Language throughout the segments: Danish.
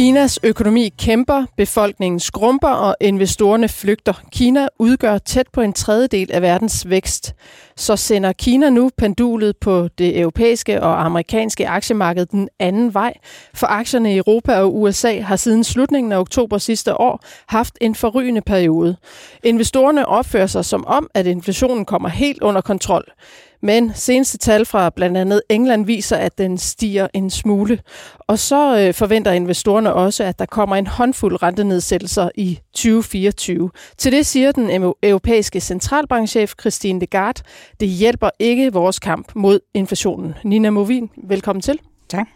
Kinas økonomi kæmper, befolkningen skrumper og investorerne flygter. Kina udgør tæt på en tredjedel af verdens vækst. Så sender Kina nu pendulet på det europæiske og amerikanske aktiemarked den anden vej. For aktierne i Europa og USA har siden slutningen af oktober sidste år haft en forrygende periode. Investorerne opfører sig som om, at inflationen kommer helt under kontrol. Men seneste tal fra blandt andet England viser, at den stiger en smule. Og så øh, forventer investorerne også, at der kommer en håndfuld rentenedsættelser i 2024. Til det siger den europæiske centralbankchef Christine Lagarde, det hjælper ikke vores kamp mod inflationen. Nina Movin, velkommen til. Tak.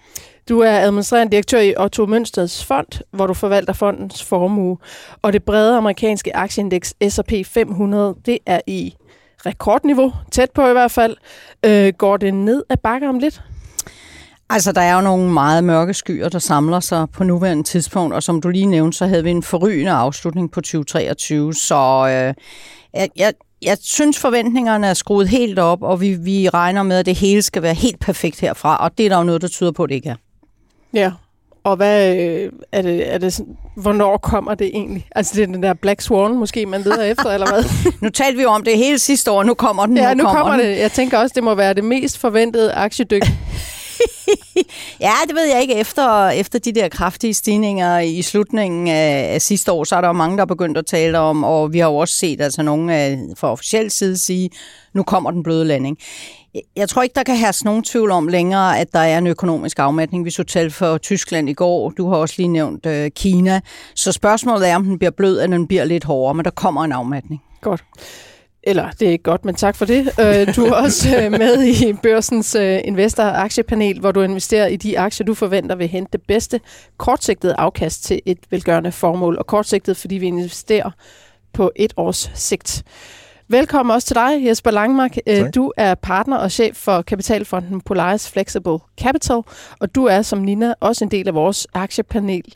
Du er administrerende direktør i Otto Mønsteds fond, hvor du forvalter fondens formue. Og det brede amerikanske aktieindeks S&P 500, det er i rekordniveau, tæt på i hvert fald. Øh, går det ned ad bakke om lidt? Altså, der er jo nogle meget mørke skyer, der samler sig på nuværende tidspunkt, og som du lige nævnte, så havde vi en forrygende afslutning på 2023, så øh, jeg, jeg, jeg synes, forventningerne er skruet helt op, og vi, vi regner med, at det hele skal være helt perfekt herfra, og det er der jo noget, der tyder på, at det ikke er. Ja, og hvad øh, er det, er det hvornår kommer det egentlig? Altså det er den der Black Swan måske, man leder efter, eller hvad? nu talte vi jo om det hele sidste år, nu kommer den. Ja, nu, nu kommer, kommer det. Jeg tænker også, det må være det mest forventede aktiedyk. ja, det ved jeg ikke. Efter, efter de der kraftige stigninger i slutningen af, af sidste år, så er der jo mange, der er begyndt at tale om, og vi har jo også set altså nogle af, fra officiel side sige, nu kommer den bløde landing. Jeg tror ikke, der kan herske nogen tvivl om længere, at der er en økonomisk afmatning. Vi så tal for Tyskland i går. Du har også lige nævnt øh, Kina. Så spørgsmålet er, om den bliver blød, eller den bliver lidt hårdere, men der kommer en afmatning. Godt. Eller, det er ikke godt, men tak for det. Øh, du er også øh, med i børsens øh, investor-aktiepanel, hvor du investerer i de aktier, du forventer vil hente det bedste kortsigtede afkast til et velgørende formål. Og kortsigtet, fordi vi investerer på et års sigt. Velkommen også til dig, Jesper Langmark. Tak. Du er partner og chef for kapitalfonden Polaris Flexible Capital, og du er som Nina også en del af vores aktiepanel.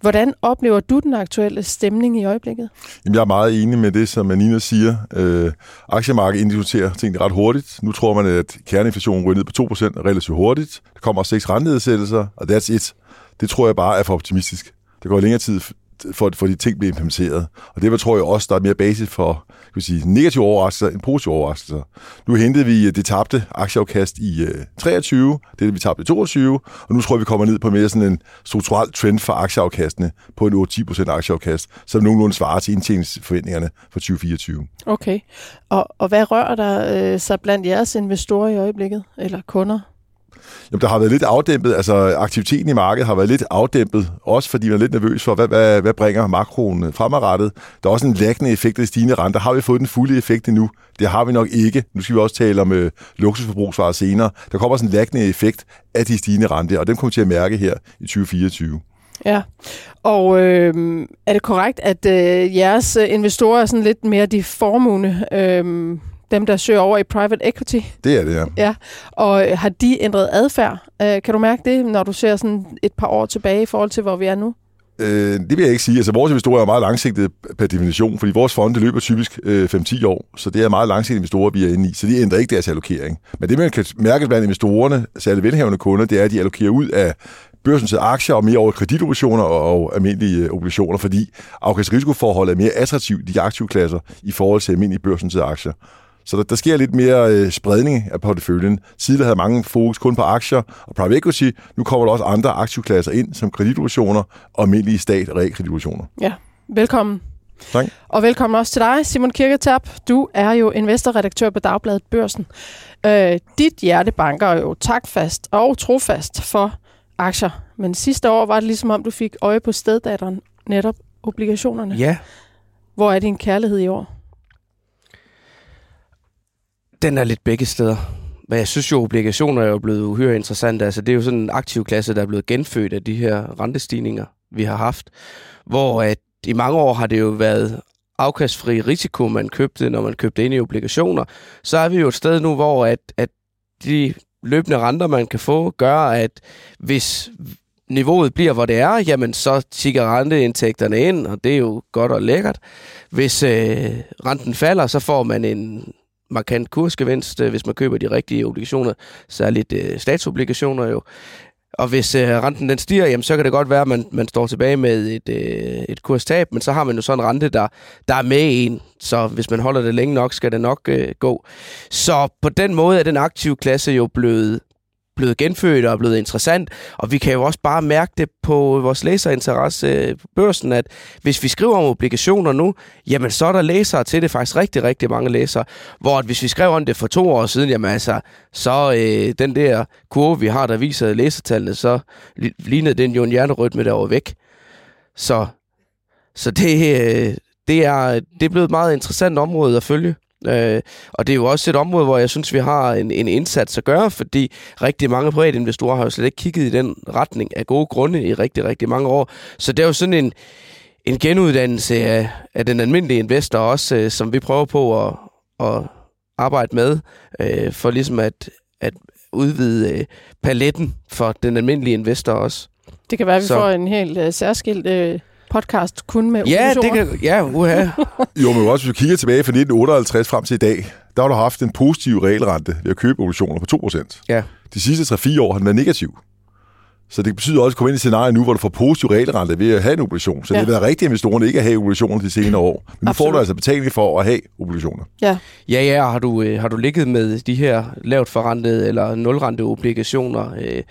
Hvordan oplever du den aktuelle stemning i øjeblikket? Jamen, jeg er meget enig med det, som Nina siger. Øh, aktiemarkedet indikuterer tingene ret hurtigt. Nu tror man, at kerneinflationen ryger ned på 2% relativt hurtigt. Der kommer seks rentenedsættelser, og that's it. Det tror jeg bare er for optimistisk. Det går længere tid, for, for de ting bliver implementeret. Og det tror jeg også, der er mere basis for kan vi sige, negative overraskelser end positive overraskelser. Nu hentede vi øh, det tabte aktieafkast i øh, 23, det er det, vi tabte i 22, og nu tror jeg, vi kommer ned på mere sådan en strukturel trend for aktieafkastene på en 8-10% aktieafkast, som nogenlunde svarer til indtjeningsforventningerne for 2024. Okay. Og, og hvad rører der øh, sig blandt jeres investorer i øjeblikket, eller kunder? Jamen, der har været lidt afdæmpet, altså aktiviteten i markedet har været lidt afdæmpet, også fordi man er lidt nervøs for, hvad, hvad, hvad bringer makroen fremadrettet. Der er også en lækkende effekt af de stigende renter. Har vi fået den fulde effekt endnu? Det har vi nok ikke. Nu skal vi også tale om øh, luksusforbrugsvarer senere. Der kommer også en lækkende effekt af de stigende renter, og den kommer til at mærke her i 2024. Ja, og øh, er det korrekt, at øh, jeres investorer er sådan lidt mere de formue øh, dem, der søger over i private equity. Det er det, ja. ja. Og øh, har de ændret adfærd? Øh, kan du mærke det, når du ser sådan et par år tilbage i forhold til, hvor vi er nu? Øh, det vil jeg ikke sige. Altså, vores investorer er meget langsigtede per definition, fordi vores fonde løber typisk øh, 5-10 år, så det er meget langsigtede investorer, vi er inde i, så de ændrer ikke deres allokering. Men det, man kan mærke blandt investorerne, særligt velhavende kunder, det er, at de allokerer ud af børsens aktier og mere over kreditobligationer og, og almindelige øh, obligationer, fordi afkastrisikoforholdet er mere attraktivt i de aktive klasser i forhold til almindelige børsens aktier. Så der, der sker lidt mere øh, spredning af porteføljen. Tidligere havde mange fokus kun på aktier og private equity. Nu kommer der også andre aktivklasser ind, som kreditobligationer og almindelige stat- og realkreditobligationer. Ja, velkommen. Tak. Og velkommen også til dig, Simon Kirketab. Du er jo investorredaktør på Dagbladet Børsen. Øh, dit hjerte banker jo takfast og trofast for aktier. Men sidste år var det ligesom om, du fik øje på steddatteren, netop obligationerne. Ja. Hvor er din kærlighed i år? Den er lidt begge steder. Men jeg synes jo, obligationer er jo blevet uhyre interessante. Altså, det er jo sådan en aktiv klasse, der er blevet genfødt af de her rentestigninger, vi har haft. Hvor at i mange år har det jo været afkastfri risiko, man købte, når man købte ind i obligationer. Så er vi jo et sted nu, hvor at, at de løbende renter, man kan få, gør, at hvis niveauet bliver, hvor det er, jamen så tigger renteindtægterne ind, og det er jo godt og lækkert. Hvis øh, renten falder, så får man en markant kursgevinst, øh, hvis man køber de rigtige obligationer, særligt øh, statsobligationer jo. og hvis øh, renten den stiger, jamen, så kan det godt være, at man, man står tilbage med et, øh, et kurstab, men så har man jo sådan en rente, der, der er med en. Så hvis man holder det længe nok, skal det nok øh, gå. Så på den måde er den aktive klasse jo blevet, blevet genfødt og blevet interessant. Og vi kan jo også bare mærke det på vores læserinteresse på børsen, at hvis vi skriver om obligationer nu, jamen så er der læsere til det, faktisk rigtig, rigtig mange læsere. Hvor at hvis vi skrev om det for to år siden, jamen altså, så øh, den der kurve, vi har, der viser læsertallene, så lignede den jo en hjerterytme, der var væk. Så, så det, øh, det, er, det er blevet et meget interessant område at følge. Øh, og det er jo også et område, hvor jeg synes, vi har en, en indsats at gøre, fordi rigtig mange private investorer har jo slet ikke kigget i den retning af gode grunde i rigtig, rigtig mange år. Så det er jo sådan en, en genuddannelse af, af den almindelige investor også, øh, som vi prøver på at, at arbejde med, øh, for ligesom at, at udvide øh, paletten for den almindelige investor også. Det kan være, at vi Så. får en helt øh, særskilt øh, podcast kun med Ja, det kan, ja, uha. jo, men også hvis du kigger tilbage fra 1958 frem til i dag, der har du haft en positiv regelrente ved at købe obligationer på 2%. Ja. De sidste 3-4 år har den været negativ. Så det betyder også at komme ind i et scenarie nu, hvor du får positiv regelrente ved at have en obligation. Så ja. det vil være rigtigt investorerne ikke at have obligationer de senere år. Men nu Absolut. får du altså betaling for at have obligationer. Ja, ja, ja har, du, øh, har du ligget med de her lavt forrentede eller nulrente obligationer øh,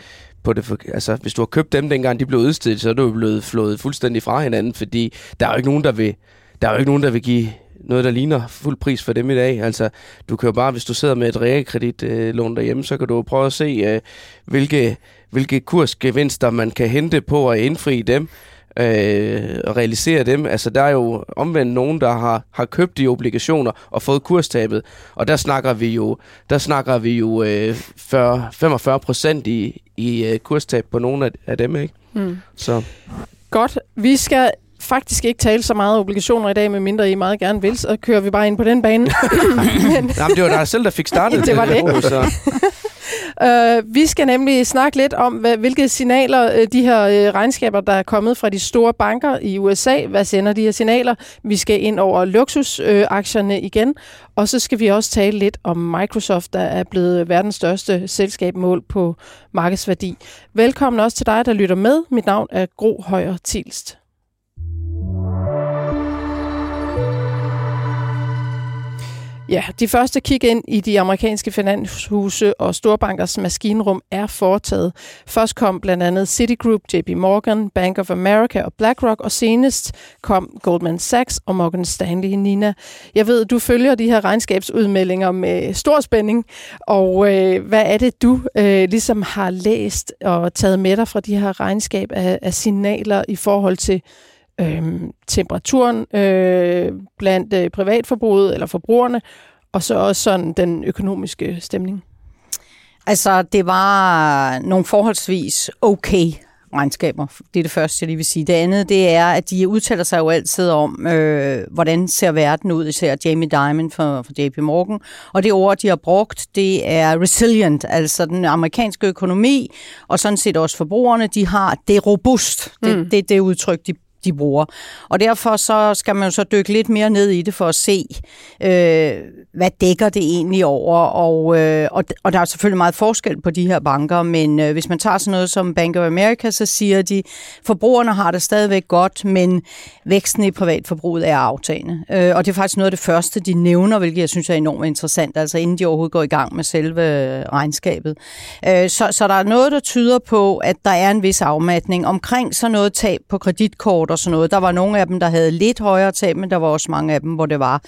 på det. Altså, hvis du har købt dem, dengang de blev udstedt, så er du blevet flået fuldstændig fra hinanden, fordi der er jo ikke nogen, der vil, der er jo ikke nogen, der vil give noget, der ligner fuld pris for dem i dag. Altså, du kan jo bare, hvis du sidder med et realkreditlån derhjemme, så kan du prøve at se, øh, hvilke, hvilke kursgevinster man kan hente på at indfri dem øh, og realisere dem. Altså, der er jo omvendt nogen, der har, har købt de obligationer og fået kurstabet, og der snakker vi jo, der snakker vi jo øh, 40, 45 procent i, i øh, kurstab på nogle af, af dem, ikke? Mm. Så. Godt. Vi skal faktisk ikke tale så meget obligationer i dag, medmindre I meget gerne vil, så kører vi bare ind på den bane. men... Jamen, det var dig selv, der fik startet det. var det. Så. Uh, vi skal nemlig snakke lidt om, hvad, hvilke signaler uh, de her uh, regnskaber, der er kommet fra de store banker i USA, hvad sender de her signaler? Vi skal ind over luksusaktierne uh, igen, og så skal vi også tale lidt om Microsoft, der er blevet verdens største selskab mål på markedsværdi. Velkommen også til dig, der lytter med. Mit navn er Gro Højer Tilst. Ja, de første kig ind i de amerikanske finanshuse og storbankers maskinrum er foretaget. Først kom blandt andet Citigroup, JP Morgan, Bank of America og BlackRock, og senest kom Goldman Sachs og Morgan Stanley. Nina, jeg ved, du følger de her regnskabsudmeldinger med stor spænding, og øh, hvad er det, du øh, ligesom har læst og taget med dig fra de her regnskab af, af signaler i forhold til øh, temperaturen øh, blandt øh, privatforbruget eller forbrugerne, og så også sådan den økonomiske stemning? Altså, det var nogle forholdsvis okay regnskaber. Det er det første, jeg lige vil sige. Det andet, det er, at de udtaler sig jo altid om, øh, hvordan ser verden ud, især Jamie Dimon for, for JP Morgan. Og det ord, de har brugt, det er resilient, altså den amerikanske økonomi, og sådan set også forbrugerne, de har det robust. Det, mm. det er det udtryk, de de bruger. Og derfor så skal man jo så dykke lidt mere ned i det for at se, øh, hvad dækker det egentlig over. Og, øh, og, og der er selvfølgelig meget forskel på de her banker, men øh, hvis man tager sådan noget som Bank of America, så siger de, forbrugerne har det stadigvæk godt, men væksten i privatforbruget er aftagende. Øh, og det er faktisk noget af det første, de nævner, hvilket jeg synes er enormt interessant, altså inden de overhovedet går i gang med selve øh, regnskabet. Øh, så, så der er noget, der tyder på, at der er en vis afmatning omkring sådan noget tab på kreditkort og sådan noget. Der var nogle af dem, der havde lidt højere tab, men der var også mange af dem, hvor det var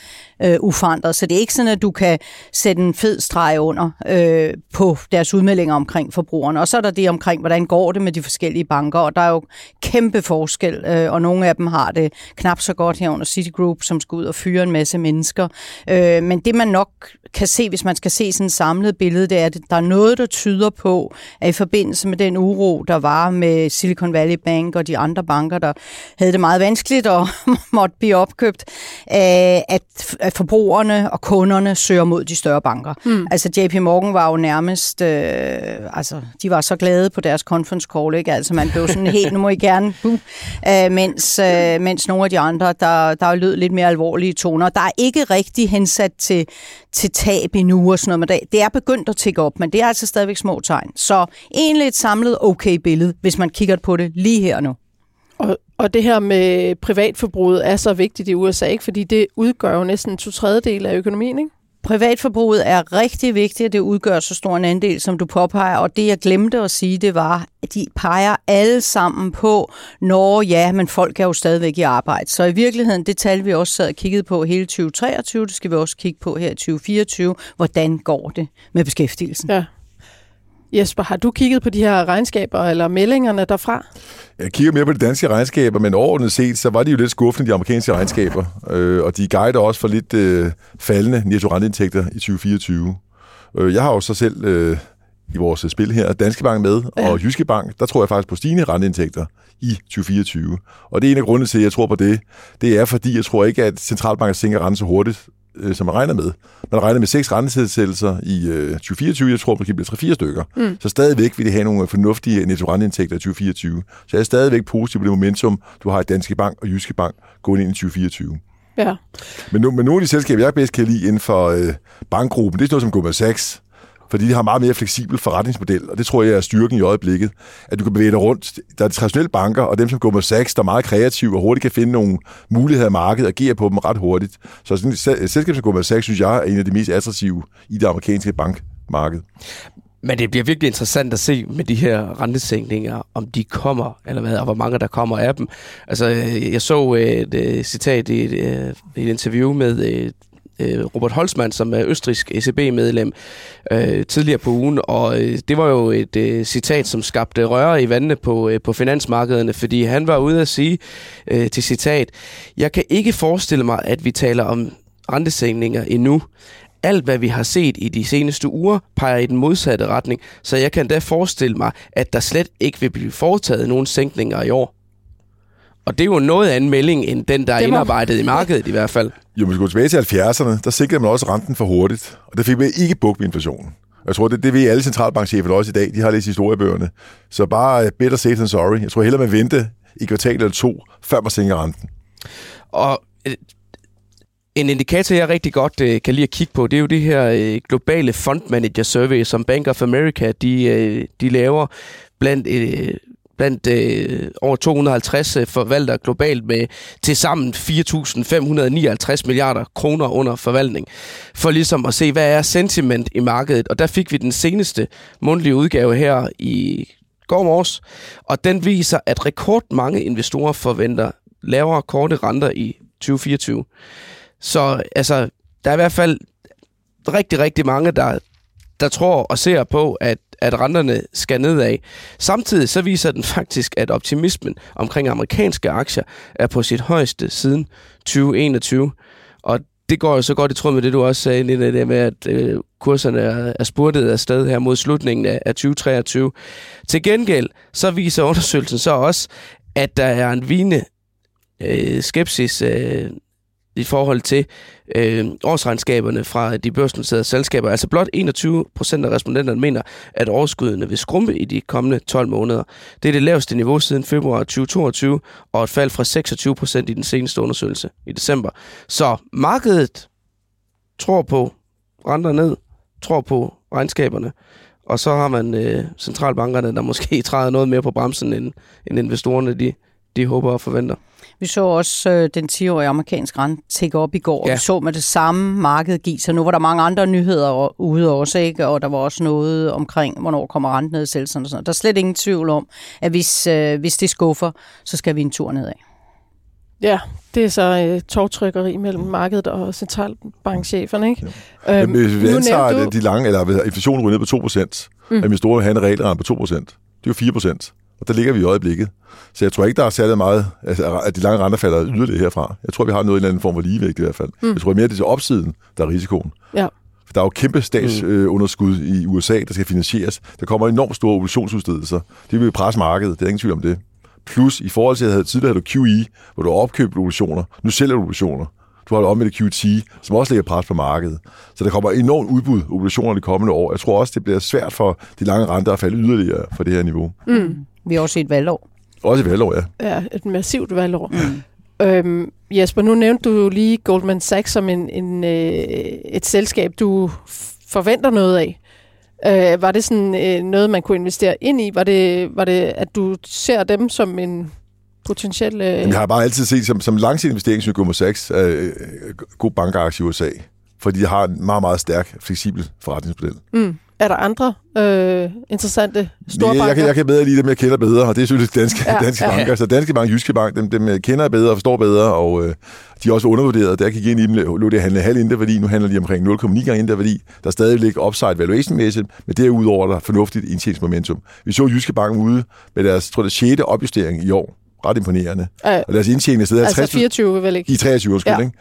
øh, uforandret. Så det er ikke sådan, at du kan sætte en fed streg under øh, på deres udmeldinger omkring forbrugerne. Og så er der det omkring, hvordan går det med de forskellige banker, og der er jo kæmpe forskel, øh, og nogle af dem har det knap så godt her under Citigroup, som skal ud og fyre en masse mennesker. Øh, men det man nok kan se, hvis man skal se sådan et samlet billede, det er, at der er noget, der tyder på, at i forbindelse med den uro, der var med Silicon Valley Bank og de andre banker, der havde det meget vanskeligt og måtte blive opkøbt, øh, at, forbrugerne og kunderne søger mod de større banker. Mm. Altså JP Morgan var jo nærmest, øh, altså de var så glade på deres conference call, ikke? Altså man blev sådan helt, nu må I gerne, uh, øh, mens, øh, mens nogle af de andre, der, der lød lidt mere alvorlige toner. Der er ikke rigtig hensat til, til tab endnu og sådan noget, det er begyndt at tække op, men det er altså stadigvæk små tegn. Så egentlig et samlet okay billede, hvis man kigger på det lige her nu. Og, og det her med privatforbruget er så vigtigt i USA, ikke? fordi det udgør jo næsten to tredjedel af økonomien, ikke? Privatforbruget er rigtig vigtigt, at det udgør så stor en andel, som du påpeger. Og det, jeg glemte at sige, det var, at de peger alle sammen på, når ja, men folk er jo stadigvæk i arbejde. Så i virkeligheden, det tal, vi også sad og kiggede på hele 2023, det skal vi også kigge på her i 2024. Hvordan går det med beskæftigelsen? Ja. Jesper, har du kigget på de her regnskaber eller meldingerne derfra? Jeg kigger mere på de danske regnskaber, men overordnet set, så var de jo lidt skuffende, de amerikanske regnskaber. Øh, og de guider også for lidt øh, faldende netto-renteindtægter i 2024. Øh, jeg har jo så selv øh, i vores spil her Danske Bank med, ja. og Jyske Bank, der tror jeg faktisk på stigende renteindtægter i 2024. Og det er en af grundene til, at jeg tror på det. Det er, fordi jeg tror ikke, at centralbanken sænker renten så hurtigt, øh, som man regner med. Man regner med seks rentesættelser i øh, 2024. Jeg tror, det bliver 3-4 stykker. Mm. Så stadigvæk vil det have nogle fornuftige netto-renteindtægter i 2024. Så jeg er stadigvæk positiv på det momentum, du har i Danske Bank og Jyske Bank gående ind i 2024. Ja. Men, nu, men nogle af de selskaber, jeg bedst kan lide inden for øh, bankgruppen, det er sådan noget som Goldman Sachs, fordi de har meget mere fleksibel forretningsmodel, og det tror jeg er styrken i øjeblikket, at du kan bevæge dig rundt. Der er de traditionelle banker, og dem som går med Sachs, der er meget kreative og hurtigt kan finde nogle muligheder i markedet og agere på dem ret hurtigt. Så sådan et selskab som Goldman Sachs, synes jeg, er en af de mest attraktive i det amerikanske bankmarked. Men det bliver virkelig interessant at se med de her rentesænkninger, om de kommer, eller hvad, og hvor mange der kommer af dem. Altså, øh, jeg så øh, et, et citat i et, et interview med øh, Robert Holzmann, som er østrisk ECB-medlem øh, tidligere på ugen, og øh, det var jo et øh, citat, som skabte røre i vandene på, øh, på finansmarkederne, fordi han var ude at sige øh, til citat, jeg kan ikke forestille mig, at vi taler om rentesænkninger endnu. Alt, hvad vi har set i de seneste uger, peger i den modsatte retning, så jeg kan da forestille mig, at der slet ikke vil blive foretaget nogen sænkninger i år. Og det er jo noget anden melding, end den, der er indarbejdet i markedet i hvert fald. Jo, hvis vi går tilbage til 70'erne, der sikrede man også renten for hurtigt, og det fik man ikke bukt med inflationen. Jeg tror, det, det ved alle centralbankchefer også i dag. De har læst historiebøgerne. Så bare better safe than sorry. Jeg tror hellere, man vente i kvartal eller to, før man sænker renten. Og øh, en indikator, jeg rigtig godt øh, kan lide at kigge på, det er jo det her øh, globale fund manager survey, som Bank of America de, øh, de laver blandt øh, blandt øh, over 250 øh, forvaltere globalt med til sammen 4.559 milliarder kroner under forvaltning, for ligesom at se, hvad er sentiment i markedet. Og der fik vi den seneste mundtlige udgave her i går morges, og den viser, at rekordmange investorer forventer lavere korte renter i 2024. Så altså, der er i hvert fald rigtig, rigtig mange, der, der tror og ser på, at at renterne skal nedad. Samtidig så viser den faktisk, at optimismen omkring amerikanske aktier er på sit højeste siden 2021. Og det går jo så godt i tråd med det, du også sagde, Nina, det med, at øh, kurserne er, er spurtet af sted her mod slutningen af, af 2023. Til gengæld, så viser undersøgelsen så også, at der er en vigende øh, skepsis øh, i forhold til øh, årsregnskaberne fra de børsnoterede selskaber. Altså blot 21 procent af respondenterne mener, at overskuddene vil skrumpe i de kommende 12 måneder. Det er det laveste niveau siden februar 2022, og et fald fra 26 procent i den seneste undersøgelse i december. Så markedet tror på renter ned, tror på regnskaberne, og så har man øh, centralbankerne, der måske træder noget mere på bremsen, end, end investorerne de, de håber og forventer. Vi så også øh, den 10-årige amerikanske rente tække op i går, ja. og vi så med det samme marked give sig. Nu var der mange andre nyheder ude også, ikke? og der var også noget omkring, hvornår kommer rentenedsættelsen og sådan Der er slet ingen tvivl om, at hvis, øh, hvis det skuffer, så skal vi en tur nedad. Ja, det er så øh, tårtrykkeri mellem markedet og centralbankcheferne, ikke? Ja. Øhm, hvis vi antager, du... at de lange, eller inflationen ryger ned på 2%, mm. at vi store en realrente på 2%, det er jo 4%. Og der ligger vi i øjeblikket. Så jeg tror ikke, der er særlig meget, altså, at de lange renter falder yderligere herfra. Jeg tror, vi har noget i en eller anden form for ligevægt i hvert fald. Mm. Jeg tror mere, det er opsiden, der er risikoen. Ja. For der er jo kæmpe statsunderskud mm. i USA, der skal finansieres. Der kommer enormt store obligationsudstedelser. Det vil presse markedet, det er ingen tvivl om det. Plus i forhold til, at havde, tidligere havde du QE, hvor du har opkøbt obligationer. Nu sælger du obligationer. Du har det omvendt QT, som også lægger pres på markedet. Så der kommer enormt udbud obligationer de kommende år. Jeg tror også, det bliver svært for de lange renter at falde yderligere for det her niveau. Mm. Vi har også et valgår. Også et valgår, ja. Ja, et massivt valgår. Mm. Øhm, Jesper, nu nævnte du lige Goldman Sachs som en, en, øh, et selskab, du forventer noget af. Øh, var det sådan øh, noget, man kunne investere ind i? Var det, var det, at du ser dem som en potentiel... Øh... Jeg har bare altid set som, som langsigtet investering, som Goldman Sachs øh, god bankaktie i USA. Fordi de har en meget, meget stærk, fleksibel forretningsmodel. Mm. Er der andre øh, interessante store banker? Jeg, kan, jeg kan bedre lide dem, jeg kender bedre, og det er selvfølgelig danske, Ja, danske ja. banker. Så Danske Bank, Jyske Bank, dem, dem kender jeg bedre og forstår bedre, og øh, de er også undervurderet. Der gik ind i dem, lå det handle halv indre nu handler de omkring 0,9 gange indre værdi. Der er stadig ligger upside valuation-mæssigt, men derudover er der fornuftigt indtjeningsmomentum. Vi så Jyske Bank ude med deres, tror jeg, 6. opjustering i år. Ret imponerende. Øh, Og deres indtjening er stedet altså 50 24 vel ikke? i 23, undskyld, ja. ikke?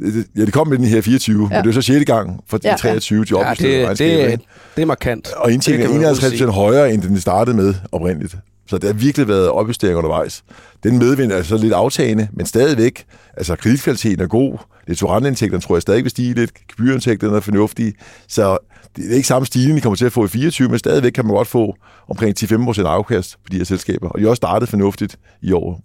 Det- Ja, det kom med den her 24, ja. men det er så 6. gang for Ja, ja. 23 til Ja, det, det, ikke? det er markant. Og indtjeningen Det er man roligt 51 sige. højere, end den startede med oprindeligt. Så der har virkelig været opjusteringer undervejs. Den medvind er så lidt aftagende, men stadigvæk, altså kreditkvaliteten er god. Netto-renteindtægterne tror jeg stadig vil stige lidt. Gebyrindtægterne er fornuftige. Så det er ikke samme stigning, de kommer til at få i 24, men stadigvæk kan man godt få omkring 10-15% afkast på de her selskaber. Og de har også startet fornuftigt i år.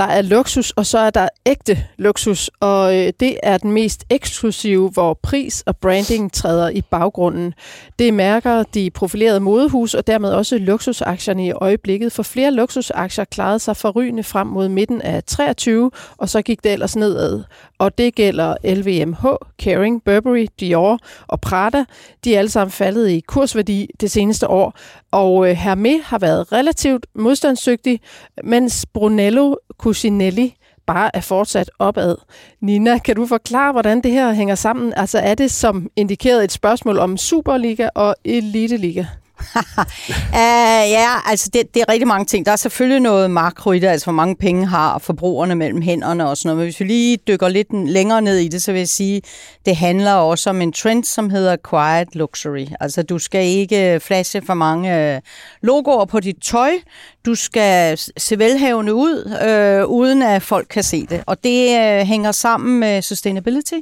Der er luksus, og så er der ægte luksus, og øh, det er den mest eksklusive, hvor pris og branding træder i baggrunden. Det mærker de profilerede modehus og dermed også luksusaktierne i øjeblikket, for flere luksusaktier klarede sig forrygende frem mod midten af 23, og så gik det ellers nedad. Og det gælder LVMH, Caring, Burberry, Dior og Prada. De er alle sammen faldet i kursværdi det seneste år, og øh, Hermé har været relativt modstandsdygtig, mens Brunello Puccinelli bare er fortsat opad. Nina, kan du forklare, hvordan det her hænger sammen? Altså er det som indikeret et spørgsmål om Superliga og Eliteliga? Uh, ja, altså det, det er rigtig mange ting. Der er selvfølgelig noget makro i det, altså hvor mange penge har forbrugerne mellem hænderne og sådan noget. Men hvis vi lige dykker lidt længere ned i det, så vil jeg sige, det handler også om en trend, som hedder quiet luxury. Altså du skal ikke flashe for mange øh, logoer på dit tøj. Du skal se velhavende ud, øh, uden at folk kan se det. Og det øh, hænger sammen med sustainability.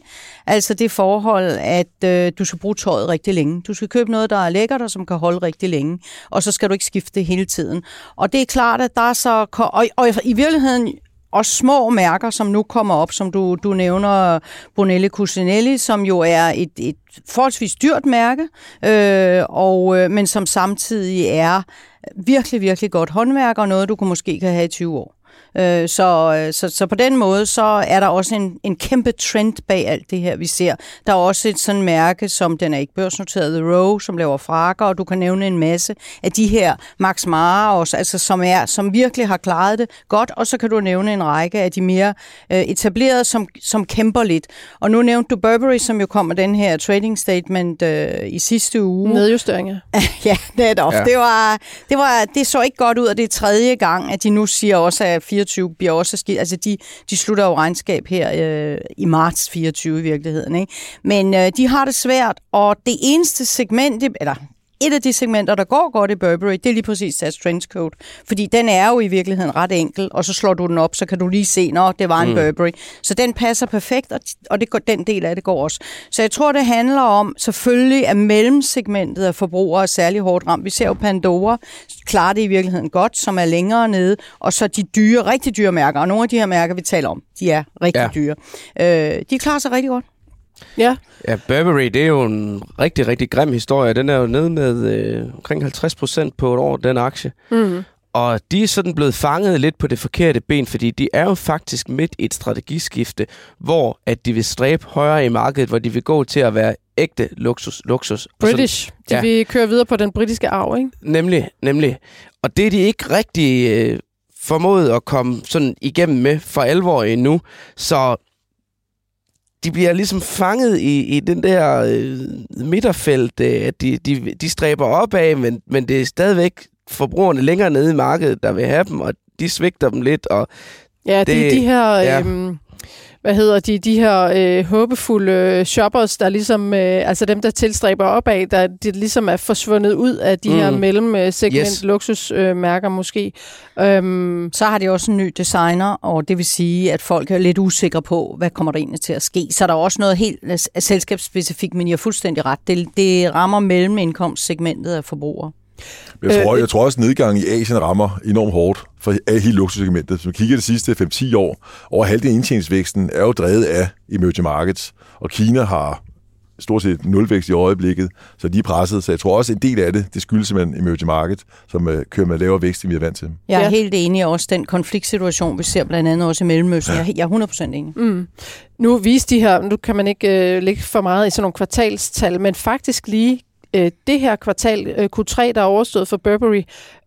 Altså det forhold, at øh, du skal bruge tøjet rigtig længe. Du skal købe noget, der er lækkert og som kan holde rigtig længe. Og så skal du ikke skifte det hele tiden. Og det er klart, at der er så... Og, og i virkeligheden og små mærker, som nu kommer op, som du, du nævner Brunelli Cucinelli, som jo er et, et forholdsvis dyrt mærke, øh, og, øh, men som samtidig er virkelig, virkelig godt håndværk, og noget, du kan måske kan have i 20 år. Øh, så, så, så på den måde, så er der også en, en kæmpe trend bag alt det her, vi ser. Der er også et sådan mærke, som den er ikke børsnoteret, The Row, som laver frakker, og du kan nævne en masse af de her Max Mara også, altså som, er, som virkelig har klaret det godt, og så kan du nævne en række af de mere øh, etablerede, som, som kæmper lidt. Og nu nævnte du Burberry, som jo kom med den her trading statement øh, i sidste uge. Nedjusteringer. Ja, netop. Ja. Ja. Det, var, det, var, det så ikke godt ud, og det er tredje gang, at de nu siger også, at 24 bliver også skidt. Altså, de, de slutter jo regnskab her øh, i marts 24 i virkeligheden. Ikke? Men øh, de har det svært, og det eneste segment, det- eller et af de segmenter, der går godt i Burberry, det er lige præcis deres trenchcoat. Fordi den er jo i virkeligheden ret enkel, og så slår du den op, så kan du lige se, når det var en mm. Burberry. Så den passer perfekt, og, og det går, den del af det går også. Så jeg tror, det handler om, selvfølgelig at mellemsegmentet af forbrugere er særlig hårdt ramt. Vi ser jo Pandora klarer det i virkeligheden godt, som er længere nede, og så de dyre, rigtig dyre mærker, og nogle af de her mærker, vi taler om, de er rigtig Ja. ja. dyre. Øh, de klarer sig rigtig godt. Ja, Ja, Burberry, det er jo en rigtig, rigtig grim historie. Den er jo nede med øh, omkring 50 procent på et år, den aktie. mm. Og de er sådan blevet fanget lidt på det forkerte ben, fordi de er jo faktisk midt i et strategiskifte, hvor at de vil stræbe højere i markedet, hvor de vil gå til at være ægte luksus. luksus. Og sådan- British. De Ja. vil køre videre på den britiske arv, ikke? Nemlig, nemlig. Og det er de ikke rigtig øh, formået at komme sådan igennem med for alvor endnu. Så de bliver ligesom fanget i, i den der øh, midterfelt, øh, at de, de, de stræber opad, men, men det er stadigvæk forbrugerne længere nede i markedet, der vil have dem, og de svigter dem lidt, og Ja, det, det er de her... Ja. Øhm, hvad hedder de, de her øh, håbefulde shoppers, der ligesom, øh, altså dem, der tilstræber opad, der de ligesom er forsvundet ud af de mm. her mellemsegment yes. luksusmærker øh, måske. Øhm. Så har de også en ny designer, og det vil sige, at folk er lidt usikre på, hvad kommer der egentlig til at ske. Så der er også noget helt selskabsspecifikt, men jeg har fuldstændig ret. Det, det rammer mellemindkomstsegmentet af forbrugere. Jeg tror, øh, jeg tror også, at nedgangen i Asien rammer enormt hårdt for hele luksussegmentet. Hvis man kigger de sidste 5-10 år, over halvdelen af indtjeningsvæksten er jo drevet af emerging markets, og Kina har stort set nulvækst i øjeblikket, så de er presset. Så jeg tror også, en del af det, det skyldes simpelthen emerging market, som øh, kører med lavere vækst, end vi er vant til. Jeg er ja. helt enig også den konfliktsituation, vi ser blandt andet også i Mellemøsten. Ja. Jeg er 100% enig. Mm. Nu viste de her, nu kan man ikke øh, lægge for meget i sådan nogle kvartalstal, men faktisk lige øh, det her kvartal, øh, Q3, der er overstået for Burberry,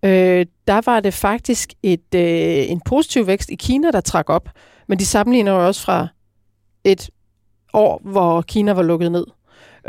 øh, der var det faktisk et, øh, en positiv vækst i Kina, der trak op. Men de sammenligner jo også fra et år, hvor Kina var lukket ned.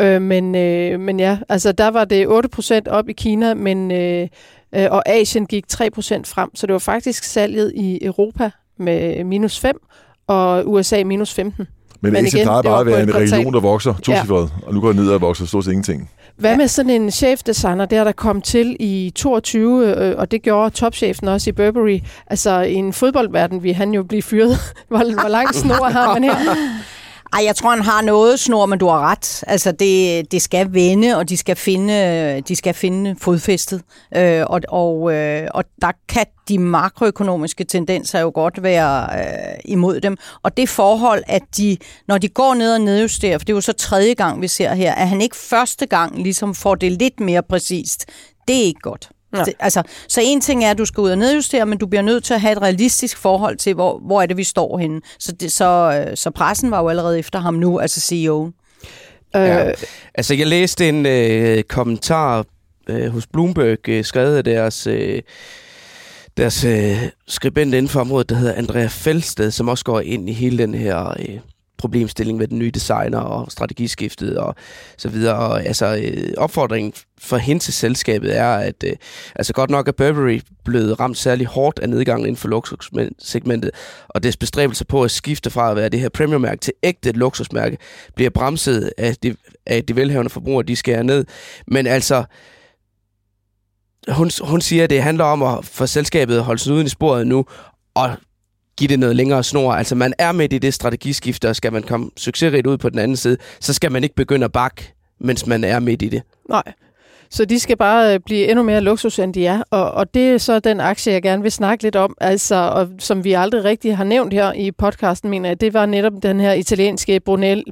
Øh, men, øh, men ja, altså der var det 8% op i Kina, men, øh, øh, og Asien gik 3% frem. Så det var faktisk salget i Europa med minus 5 og USA minus 15. Men, men Asien plejer bare at være en region, der vokser to ja. og nu går det ned og vokser stort set ingenting. Hvad med sådan en chefdesigner, der der kom til i 22, øh, og det gjorde topchefen også i Burberry. Altså i en fodboldverden vil han jo blive fyret. hvor, hvor lang snor har man her? Ej, jeg tror, han har noget snor, men du har ret. Altså, det, det skal vende, og de skal finde, de skal finde fodfæstet. Øh, og, og, øh, og der kan de makroøkonomiske tendenser jo godt være øh, imod dem. Og det forhold, at de, når de går ned og nedjusterer, for det er jo så tredje gang, vi ser her, at han ikke første gang ligesom får det lidt mere præcist, det er ikke godt. Ja. Det, altså, så en ting er, at du skal ud og nedjustere, men du bliver nødt til at have et realistisk forhold til, hvor, hvor er det, vi står henne. Så, det, så, øh, så pressen var jo allerede efter ham nu, altså CEO'en. Ja. Øh, altså, jeg læste en øh, kommentar øh, hos Bloomberg, øh, skrevet af deres... Øh, deres øh, skribent inden for området, der hedder Andrea Fælsted, som også går ind i hele den her øh, problemstilling med den nye designer og strategiskiftet og så videre. Og, altså, øh, opfordringen for hen til selskabet er, at øh, altså godt nok er Burberry blevet ramt særlig hårdt af nedgangen inden for luksussegmentet, og dets bestræbelser på at skifte fra at være det her premiummærke til ægte luksusmærke, bliver bremset af de, af de velhavende forbrugere, de skærer ned. Men altså, hun, hun siger, at det handler om at få selskabet at holde sig uden i sporet nu, og give det noget længere snor. Altså man er midt i det strategiskifte, og skal man komme succesrigt ud på den anden side, så skal man ikke begynde at bakke, mens man er midt i det. Nej. Så de skal bare øh, blive endnu mere luksus, end de er. Og, og det er så den aktie, jeg gerne vil snakke lidt om, altså, og som vi aldrig rigtig har nævnt her i podcasten, mener jeg, det var netop den her italienske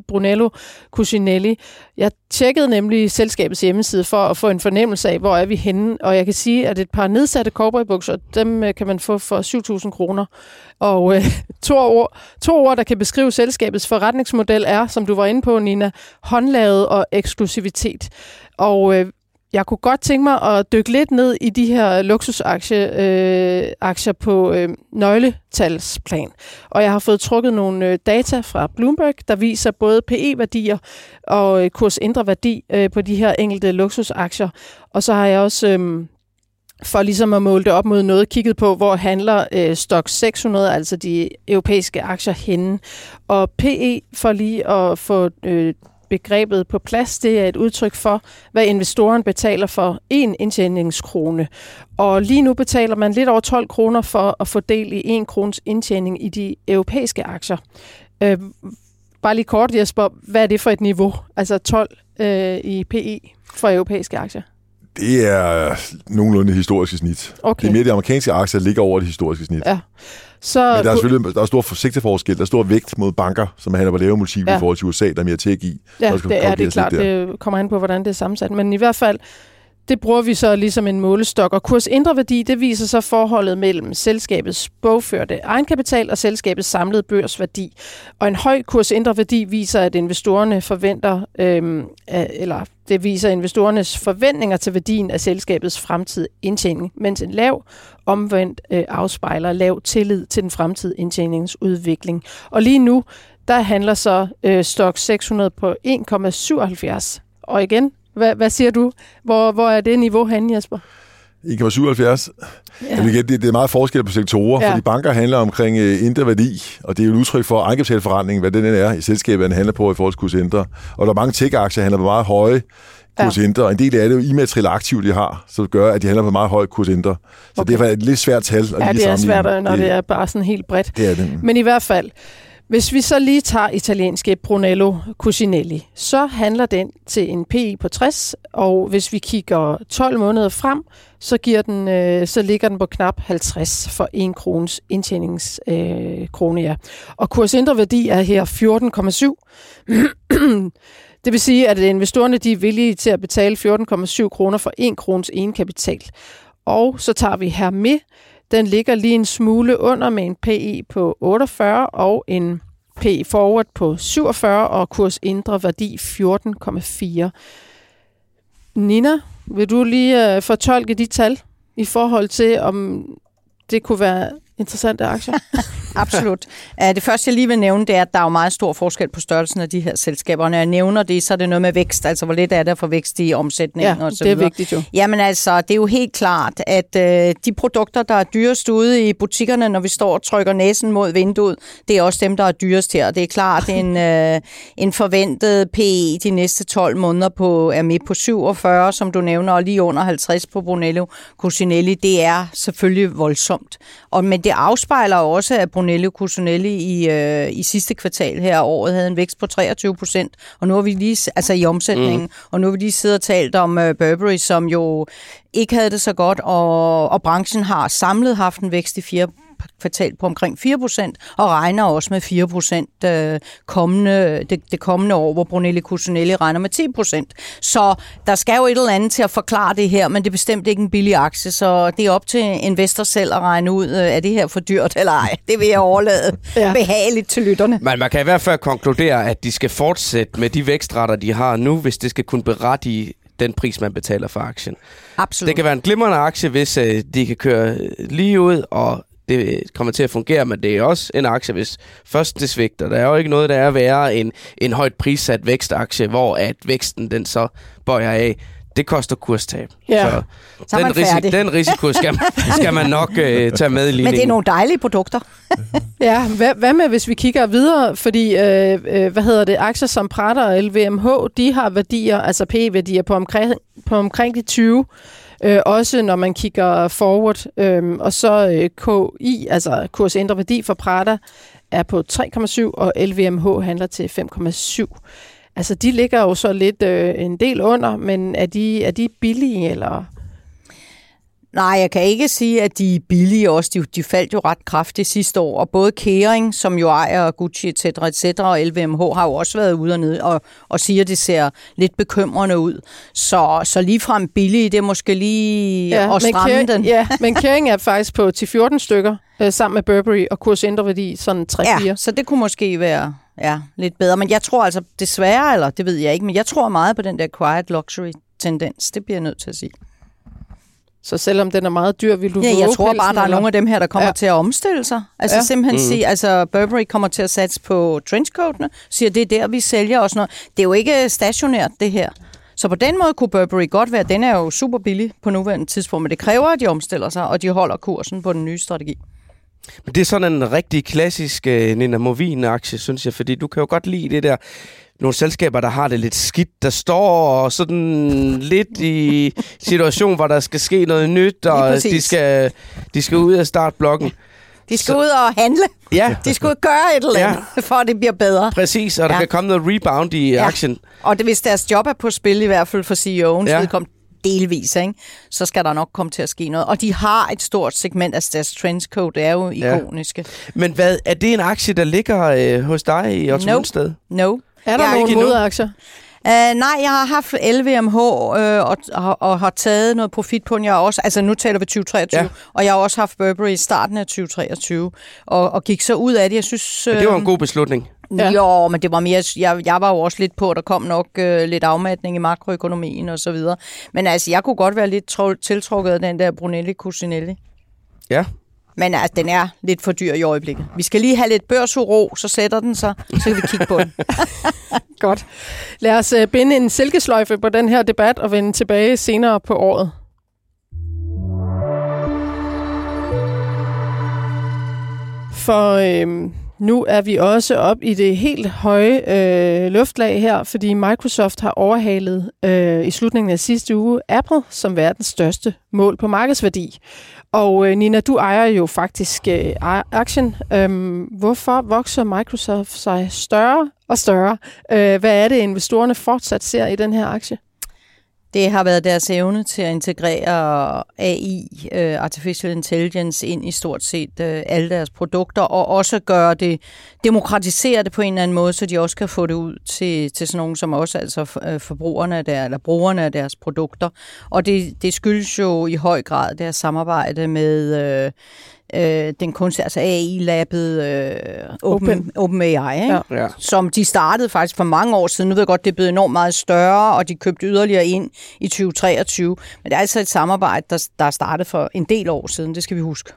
Brunello Cucinelli. Jeg tjekkede nemlig selskabets hjemmeside for at få en fornemmelse af, hvor er vi henne, og jeg kan sige, at et par nedsatte cowboybukser, dem øh, kan man få for 7.000 kroner. Og øh, to, ord, to ord, der kan beskrive selskabets forretningsmodel er, som du var inde på, Nina, håndlavet og eksklusivitet. Og øh, jeg kunne godt tænke mig at dykke lidt ned i de her luksusaktier øh, aktier på øh, nøgletalsplan. Og jeg har fået trukket nogle øh, data fra Bloomberg, der viser både PE-værdier og øh, kursindre værdi øh, på de her enkelte luksusaktier. Og så har jeg også... Øh, for ligesom at måle det op mod noget, kigget på, hvor handler øh, Stock 600, altså de europæiske aktier, henne. Og PE, for lige at få øh, begrebet på plads, det er et udtryk for, hvad investoren betaler for en indtjeningskrone. Og lige nu betaler man lidt over 12 kroner for at få del i en krones indtjening i de europæiske aktier. Øh, bare lige kort, Jesper, hvad er det for et niveau? Altså 12 øh, i PE for europæiske aktier? Det er nogenlunde historiske snit. Okay. Det er mere de amerikanske aktier, ligger over det historiske snit. Ja. Så Men der er selvfølgelig der er stor forsigtighedsforskel, der er stor vægt mod banker, som handler på lave multiple ja. i forhold til USA, der er mere tech i. Ja, det er det klart. Det kommer an på, hvordan det er sammensat. Men i hvert fald, det bruger vi så ligesom en målestok, og kurs indre værdi, det viser så forholdet mellem selskabets bogførte egenkapital og selskabets samlede børsværdi. Og en høj kurs indre værdi viser, at investorerne forventer, øhm, eller det viser investorernes forventninger til værdien af selskabets fremtidige indtjening, mens en lav omvendt øh, afspejler lav tillid til den fremtidige indtjeningsudvikling. Og lige nu, der handler så øh, stok 600 på 1,77. Og igen, hvad, hvad siger du? Hvor, hvor er det niveau henne, Jesper? 1,77. Ja. Det, det er meget forskel på sektorer, ja. fordi banker handler omkring uh, indre værdi, og det er jo et udtryk for egenkapitalforretningen, hvad den er i selskabet, den handler på i forhold til kursindre. Og der er mange tech-aktier, handler på meget høje kursindre, og en del af det er jo immaterielle aktiv, de har, så det gør, at de handler på meget høje kursindre. Så okay. det er et lidt svært tal at Ja, det er svært, når det, det er bare sådan helt bredt. Det er det. Men i hvert fald, hvis vi så lige tager italienske Brunello Cucinelli, så handler den til en PI på 60, og hvis vi kigger 12 måneder frem, så, giver den, øh, så ligger den på knap 50 for 1 krones indtjeningskrone. Øh, ja. Og kursindre værdi er her 14,7. Det vil sige, at investorerne de er villige til at betale 14,7 kroner for 1 krones egenkapital. Og så tager vi her med den ligger lige en smule under med en PE på 48 og en PE forward på 47 og kurs indre værdi 14,4. Nina, vil du lige uh, fortolke de tal i forhold til, om det kunne være interessante aktier? Absolut. Det første, jeg lige vil nævne, det er, at der er jo meget stor forskel på størrelsen af de her selskaber. Når jeg nævner det, så er det noget med vækst. Altså, hvor lidt er der for vækst i omsætningen ja, og så det er videre. vigtigt jo. Jamen altså, det er jo helt klart, at øh, de produkter, der er dyrest ude i butikkerne, når vi står og trykker næsen mod vinduet, det er også dem, der er dyrest her. Det er klart, en, øh, en forventet PE de næste 12 måneder på, er med på 47, som du nævner, og lige under 50 på Brunello Cucinelli. Det er selvfølgelig voldsomt. Og, men det afspejler også, at Brunello Cucinelli i, øh, i sidste kvartal her året havde en vækst på 23 procent, og nu har vi lige, altså i omsætningen, mm. og nu har vi lige siddet og talt om uh, Burberry, som jo ikke havde det så godt, og, og branchen har samlet haft en vækst i 4 kvartal på omkring 4%, og regner også med 4% øh, kommende, det, det kommende år, hvor Brunelli Cucinelli regner med 10%. Så der skal jo et eller andet til at forklare det her, men det er bestemt ikke en billig aktie, så det er op til investor selv at regne ud, øh, er det her for dyrt eller ej. Det vil jeg overlade ja. behageligt til lytterne. Men man kan i hvert fald konkludere, at de skal fortsætte med de vækstretter, de har nu, hvis det skal kunne berettige den pris, man betaler for aktien. Absolut. Det kan være en glimrende aktie, hvis øh, de kan køre lige ud og det kommer til at fungere, men det er også en aktie, hvis først det svigter. Der er jo ikke noget, der er værre end en højt prissat vækstaktie, hvor at væksten den så bøjer af det koster kurstab. Ja. Så, så den, risi- den risiko skal, skal man nok øh, tage med i ligningen. Men det er nogle dejlige produkter. ja, hvad, hvad med hvis vi kigger videre? Fordi, øh, øh, hvad hedder det, aktier som Prater og LVMH, de har værdier, altså P-værdier på omkring, på omkring de 20. Øh, også når man kigger forward. Øh, og så øh, KI, altså kurs ændre værdi for Prada, er på 3,7, og LVMH handler til 5,7. Altså, de ligger jo så lidt øh, en del under, men er de, er de billige, eller Nej, jeg kan ikke sige, at de er billige også. De, de faldt jo ret kraftigt sidste år, og både Kering, som jo ejer Gucci etc., etc., og LVMH har jo også været ude og, nede og, og siger, at det ser lidt bekymrende ud. Så, så ligefrem billige, det er måske lige ja, at stramme Kering, den. Ja, men Kering er faktisk på til 14 stykker, øh, sammen med Burberry og kurs værdi sådan 3-4. Ja, så det kunne måske være ja, lidt bedre. Men jeg tror altså desværre, eller det ved jeg ikke, men jeg tror meget på den der quiet luxury tendens. Det bliver jeg nødt til at sige. Så selvom den er meget dyr, vil du Ja, jeg tror bare, der er nogle af dem her, der kommer ja. til at omstille sig. Altså ja. simpelthen mm. sige, altså Burberry kommer til at satse på trenchcoatene, siger, det er der, vi sælger og sådan noget. Det er jo ikke stationært, det her. Så på den måde kunne Burberry godt være, den er jo super billig på nuværende tidspunkt, men det kræver, at de omstiller sig, og de holder kursen på den nye strategi. Men det er sådan en rigtig klassisk uh, Nina Movin-aktie, synes jeg, fordi du kan jo godt lide det der nogle selskaber, der har det lidt skidt, der står sådan lidt i situation, hvor der skal ske noget nyt, og de skal, de skal ud og starte blokken. De skal så, ud og handle. Ja. De skal gøre et eller andet, ja. for at det bliver bedre. Præcis, og der ja. kan komme noget rebound i ja. aktien. Og det, hvis deres job er på spil, i hvert fald for CEO'en, ja. kom delvis, ikke? så skal der nok komme til at ske noget. Og de har et stort segment af deres trendscode, det er jo ikoniske. Ja. Men hvad, er det en aktie, der ligger øh, hos dig i Otto no. No. Er der nogle modaktier? Uh, nej, jeg har haft LVMH uh, øh, og, og, og har taget noget profit på den. Jeg også, altså nu taler vi 2023, ja. og jeg har også haft Burberry i starten af 2023, og, og gik så ud af det. Jeg synes, uh, det var en god beslutning. Ja. Jo, men det var mere, jeg, jeg var jo også lidt på, at der kom nok uh, lidt afmatning i makroøkonomien og så videre. Men altså, jeg kunne godt være lidt tiltrukket af den der Brunelli Cucinelli. Ja, men altså, den er lidt for dyr i øjeblikket. Vi skal lige have lidt børsuro, så sætter den sig, så kan vi kigge på den. Godt. Lad os øh, binde en silkesløjfe på den her debat og vende tilbage senere på året. For øhm, nu er vi også op i det helt høje øh, luftlag her, fordi Microsoft har overhalet øh, i slutningen af sidste uge Apple som verdens største mål på markedsværdi. Og øh, Nina, du ejer jo faktisk øh, aktien. Øhm, hvorfor vokser Microsoft sig større og større? Øh, hvad er det, investorerne fortsat ser i den her aktie? Det har været deres evne til at integrere AI, øh, Artificial Intelligence, ind i stort set øh, alle deres produkter, og også gøre det, demokratisere det på en eller anden måde, så de også kan få det ud til, til sådan nogen som også, altså øh, forbrugerne der, eller brugerne af deres produkter. Og det, det skyldes jo i høj grad deres samarbejde med øh, øh, den kunstige, altså AI-labbet øh, Open, Open. OpenAI, ikke? Ja. som de startede faktisk for mange år siden. Nu ved jeg godt, det er blevet enormt meget større, og de købte yderligere ind i 2023. Men det er altså et samarbejde, der, der startede for en del år siden, det skal vi huske.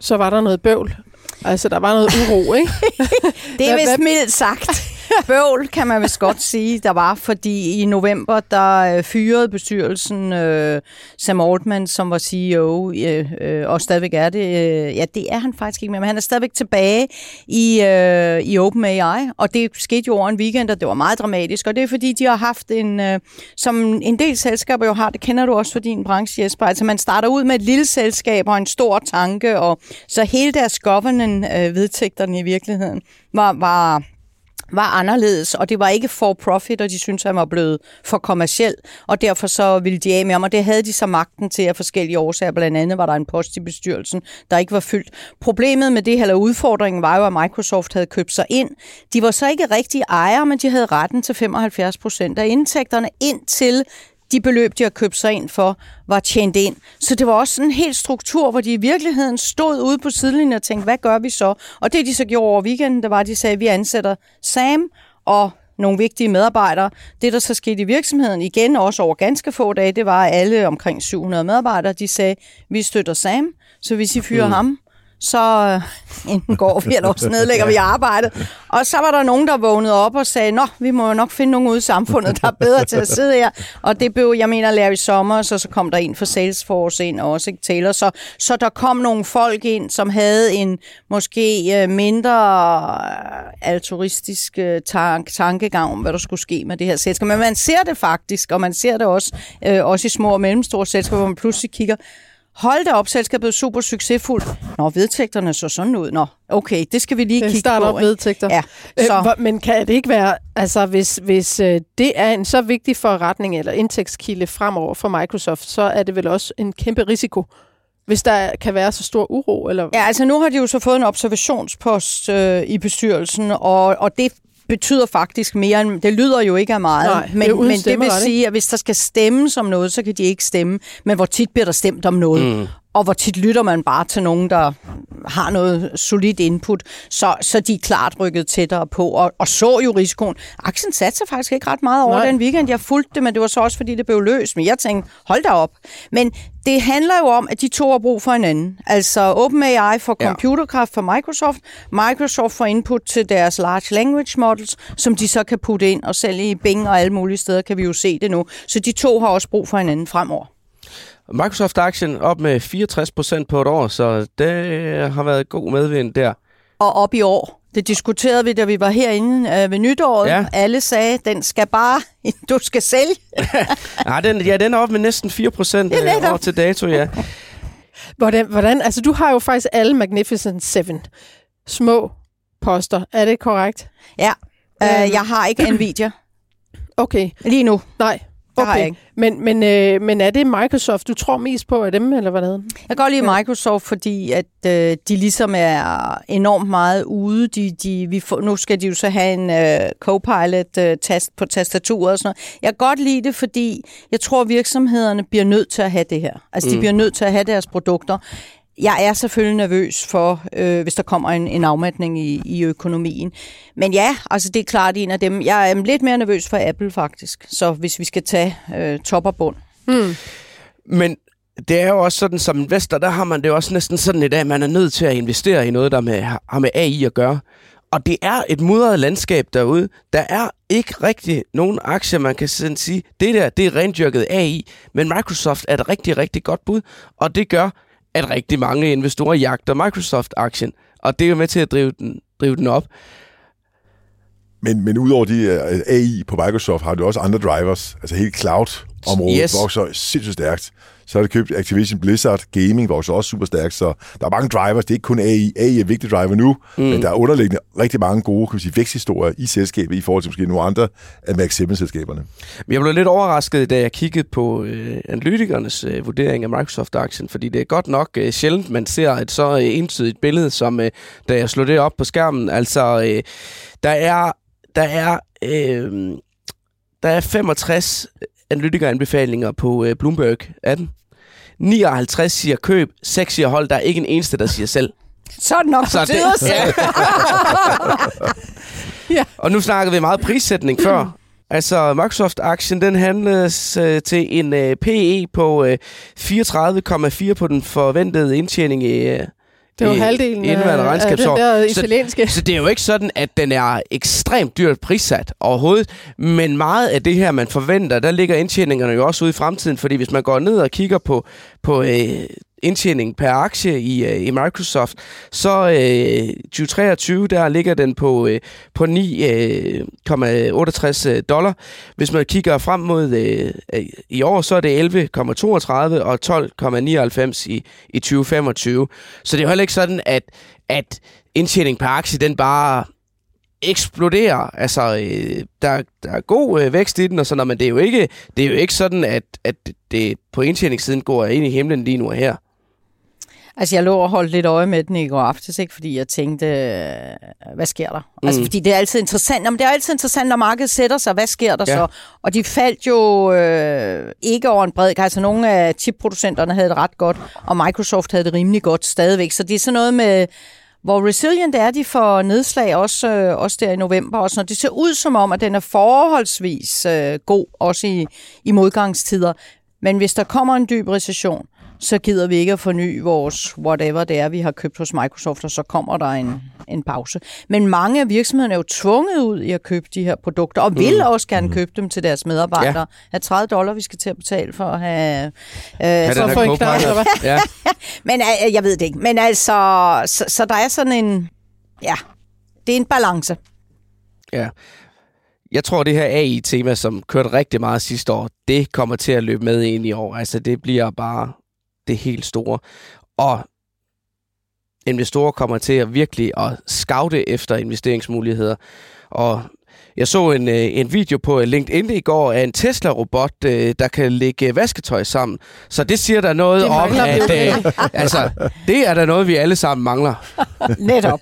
Så var der noget bøvl. Altså, der var noget uro, ikke? det er vist mildt sagt. bøvl, kan man vist godt sige, der var, fordi i november, der øh, fyrede bestyrelsen øh, Sam Altman, som var CEO, øh, øh, og stadigvæk er det. Øh, ja, det er han faktisk ikke mere, men han er stadigvæk tilbage i, øh, i OpenAI, og det skete jo over en weekend, og det var meget dramatisk, og det er fordi, de har haft en, øh, som en del selskaber jo har, det kender du også for din branche, Jesper, altså man starter ud med et lille selskab og en stor tanke, og så hele deres governance-vedtægterne øh, i virkeligheden var, var var anderledes, og det var ikke for profit, og de syntes, han var blevet for kommersiel, og derfor så ville de af med ham, og det havde de så magten til af forskellige årsager. Blandt andet var der en post i bestyrelsen, der ikke var fyldt. Problemet med det, eller udfordringen, var jo, at Microsoft havde købt sig ind. De var så ikke rigtige ejere, men de havde retten til 75 procent af indtægterne indtil de beløb, de har købt sig ind for, var tjent ind. Så det var også sådan en helt struktur, hvor de i virkeligheden stod ude på sidelinjen og tænkte, hvad gør vi så? Og det, de så gjorde over weekenden, det var, at de sagde, at vi ansætter Sam og nogle vigtige medarbejdere. Det, der så skete i virksomheden, igen også over ganske få dage, det var, at alle omkring 700 medarbejdere, de sagde, vi støtter Sam, så hvis I fyrer mm. ham, så øh, enten går vi, eller også nedlægger vi arbejdet. Og så var der nogen, der vågnede op og sagde, nå, vi må jo nok finde nogen ude i samfundet, der er bedre til at sidde her. Og det blev, jeg mener, Larry Sommer, så, så kom der en fra Salesforce ind, og også ikke Taylor. Så, så der kom nogle folk ind, som havde en måske øh, mindre øh, altruistisk øh, tank, tankegang om, hvad der skulle ske med det her selskab. Men man ser det faktisk, og man ser det også, øh, også i små og mellemstore selskaber, hvor man pludselig kigger, Hold da op, selskabet er super succesfuldt. Nå, vedtægterne så sådan ud. Nå, okay, det skal vi lige kigge på. op vedtægter. Ja, øh, så. Øh, men kan det ikke være, altså hvis, hvis øh, det er en så vigtig forretning eller indtægtskilde fremover for Microsoft, så er det vel også en kæmpe risiko, hvis der kan være så stor uro? Eller? Ja, altså nu har de jo så fået en observationspost øh, i bestyrelsen, og, og det betyder faktisk mere end... Det lyder jo ikke af meget, Nej, men, det men det vil sige, at hvis der skal stemmes om noget, så kan de ikke stemme. Men hvor tit bliver der stemt om noget? Mm. Og hvor tit lytter man bare til nogen, der har noget solidt input, så, så de er klart rykket tættere på, og, og så jo risikoen. Aktien satte sig faktisk ikke ret meget over Nej. den weekend. Jeg fulgte det, men det var så også, fordi det blev løst. Men jeg tænkte, hold da op. Men det handler jo om, at de to har brug for hinanden. Altså OpenAI for computerkraft for Microsoft, Microsoft får input til deres large language models, som de så kan putte ind, og selv i Bing og alle mulige steder kan vi jo se det nu. Så de to har også brug for hinanden fremover. Microsoft-aktien op med 64 procent på et år, så det har været god medvind der. Og op i år. Det diskuterede vi, da vi var herinde øh, ved nytåret. Ja. Alle sagde, den skal bare, du skal sælge. ja, den, ja, den er op med næsten 4 procent øh, år til dato, ja. Hvordan, hvordan, altså du har jo faktisk alle Magnificent Seven små poster. Er det korrekt? Ja, øh, jeg har ikke Nvidia. Okay. Lige nu. Nej. Okay, men, men, øh, men er det Microsoft, du tror mest på af dem, eller hvad Jeg kan godt lide Microsoft, fordi at øh, de ligesom er enormt meget ude. De, de, vi får, nu skal de jo så have en øh, Copilot-tast øh, på tastaturet og sådan noget. Jeg kan godt lide det, fordi jeg tror, virksomhederne bliver nødt til at have det her. Altså, mm. de bliver nødt til at have deres produkter. Jeg er selvfølgelig nervøs for, øh, hvis der kommer en, en afmatning i, i økonomien. Men ja, altså det er klart en af dem. Jeg er lidt mere nervøs for Apple faktisk, så hvis vi skal tage øh, top og bund. Mm. Men det er jo også sådan, som investor, der har man det også næsten sådan i dag, man er nødt til at investere i noget, der med, har med AI at gøre. Og det er et mudret landskab derude. Der er ikke rigtig nogen aktier, man kan sådan sige, det der, det er rendyrket AI, men Microsoft er et rigtig, rigtig godt bud, og det gør, at rigtig mange investorer jagter Microsoft-aktien, og det er jo med til at drive den, drive den op. Men, men udover de uh, AI på Microsoft, har du også andre drivers. Altså hele cloud-området Yes. vokser sindssygt stærkt. Så har det købt Activision Blizzard. Gaming vokser også super stærkt. Så der er mange drivers. Det er ikke kun AI. AI er en vigtig driver nu, mm. men der er underliggende rigtig mange gode kan vi sige, væksthistorier i selskabet i forhold til måske nogle andre af Max 7-selskaberne. Men jeg blev lidt overrasket, da jeg kiggede på øh, analytikernes øh, vurdering af Microsoft-aktien, fordi det er godt nok øh, sjældent, man ser et så øh, entydigt billede, som øh, da jeg slog det op på skærmen. Altså, øh, der er, der er, øh, der er 65 analytikeranbefalinger på øh, Bloomberg 18. 59 siger køb, 6 siger hold, der er ikke en eneste, der siger selv. Så det nok Så det- tide at se. Og nu snakkede vi meget prissætning før. Altså, Microsoft-aktien, den handles øh, til en øh, PE på øh, 34,4 på den forventede indtjening i, øh, Det var i, halvdelen i indeværende af, den regnskabsår. der Så- italienske. Så det er jo ikke sådan, at den er ekstremt dyrt prissat overhovedet, men meget af det her, man forventer, der ligger indtjeningerne jo også ude i fremtiden, fordi hvis man går ned og kigger på, på øh, indtjening per aktie i, øh, i Microsoft, så øh, 2023, der ligger den på, øh, på 9,68 øh, øh, dollar. Hvis man kigger frem mod øh, i år, så er det 11,32 og 12,99 i, i 2025. Så det er heller ikke sådan, at, at indtjening per aktie, den bare eksploderer. Altså, øh, der, der er god øh, vækst i den og sådan noget, men det er jo ikke, det er jo ikke sådan, at, at det på indtjeningssiden går ind i himlen lige nu og her. Altså, jeg lå og holdt lidt øje med den i går aftes, ikke? fordi jeg tænkte, øh, hvad sker der? Mm. Altså, fordi det er altid interessant. Jamen, det er altid interessant, når markedet sætter sig. Hvad sker der ja. så? Og de faldt jo øh, ikke over en bred Altså, nogle af chipproducenterne havde det ret godt, og Microsoft havde det rimelig godt stadigvæk. Så det er sådan noget med, hvor resilient er de for nedslag, også, øh, også der i november. Også når det ser ud som om, at den er forholdsvis øh, god, også i, i modgangstider. Men hvis der kommer en dyb recession, så gider vi ikke at forny vores whatever det er, vi har købt hos Microsoft, og så kommer der en, en pause. Men mange af virksomhederne er jo tvunget ud i at købe de her produkter, og vil også gerne købe dem til deres medarbejdere. Ja. Have 30 dollar, vi skal til at betale for at have... Øh, den her få en knap, eller hvad? Ja. men øh, jeg ved det ikke. Men altså, så, så der er sådan en... Ja, det er en balance. Ja. Jeg tror, det her AI-tema, som kørte rigtig meget sidste år, det kommer til at løbe med ind i år. Altså, det bliver bare det helt store. Og investorer kommer til at virkelig at scoute efter investeringsmuligheder. Og jeg så en, øh, en video på LinkedIn i går af en Tesla-robot, øh, der kan lægge vasketøj sammen. Så det siger der noget Det om, at øh, altså, det er der noget, vi alle sammen mangler. Netop.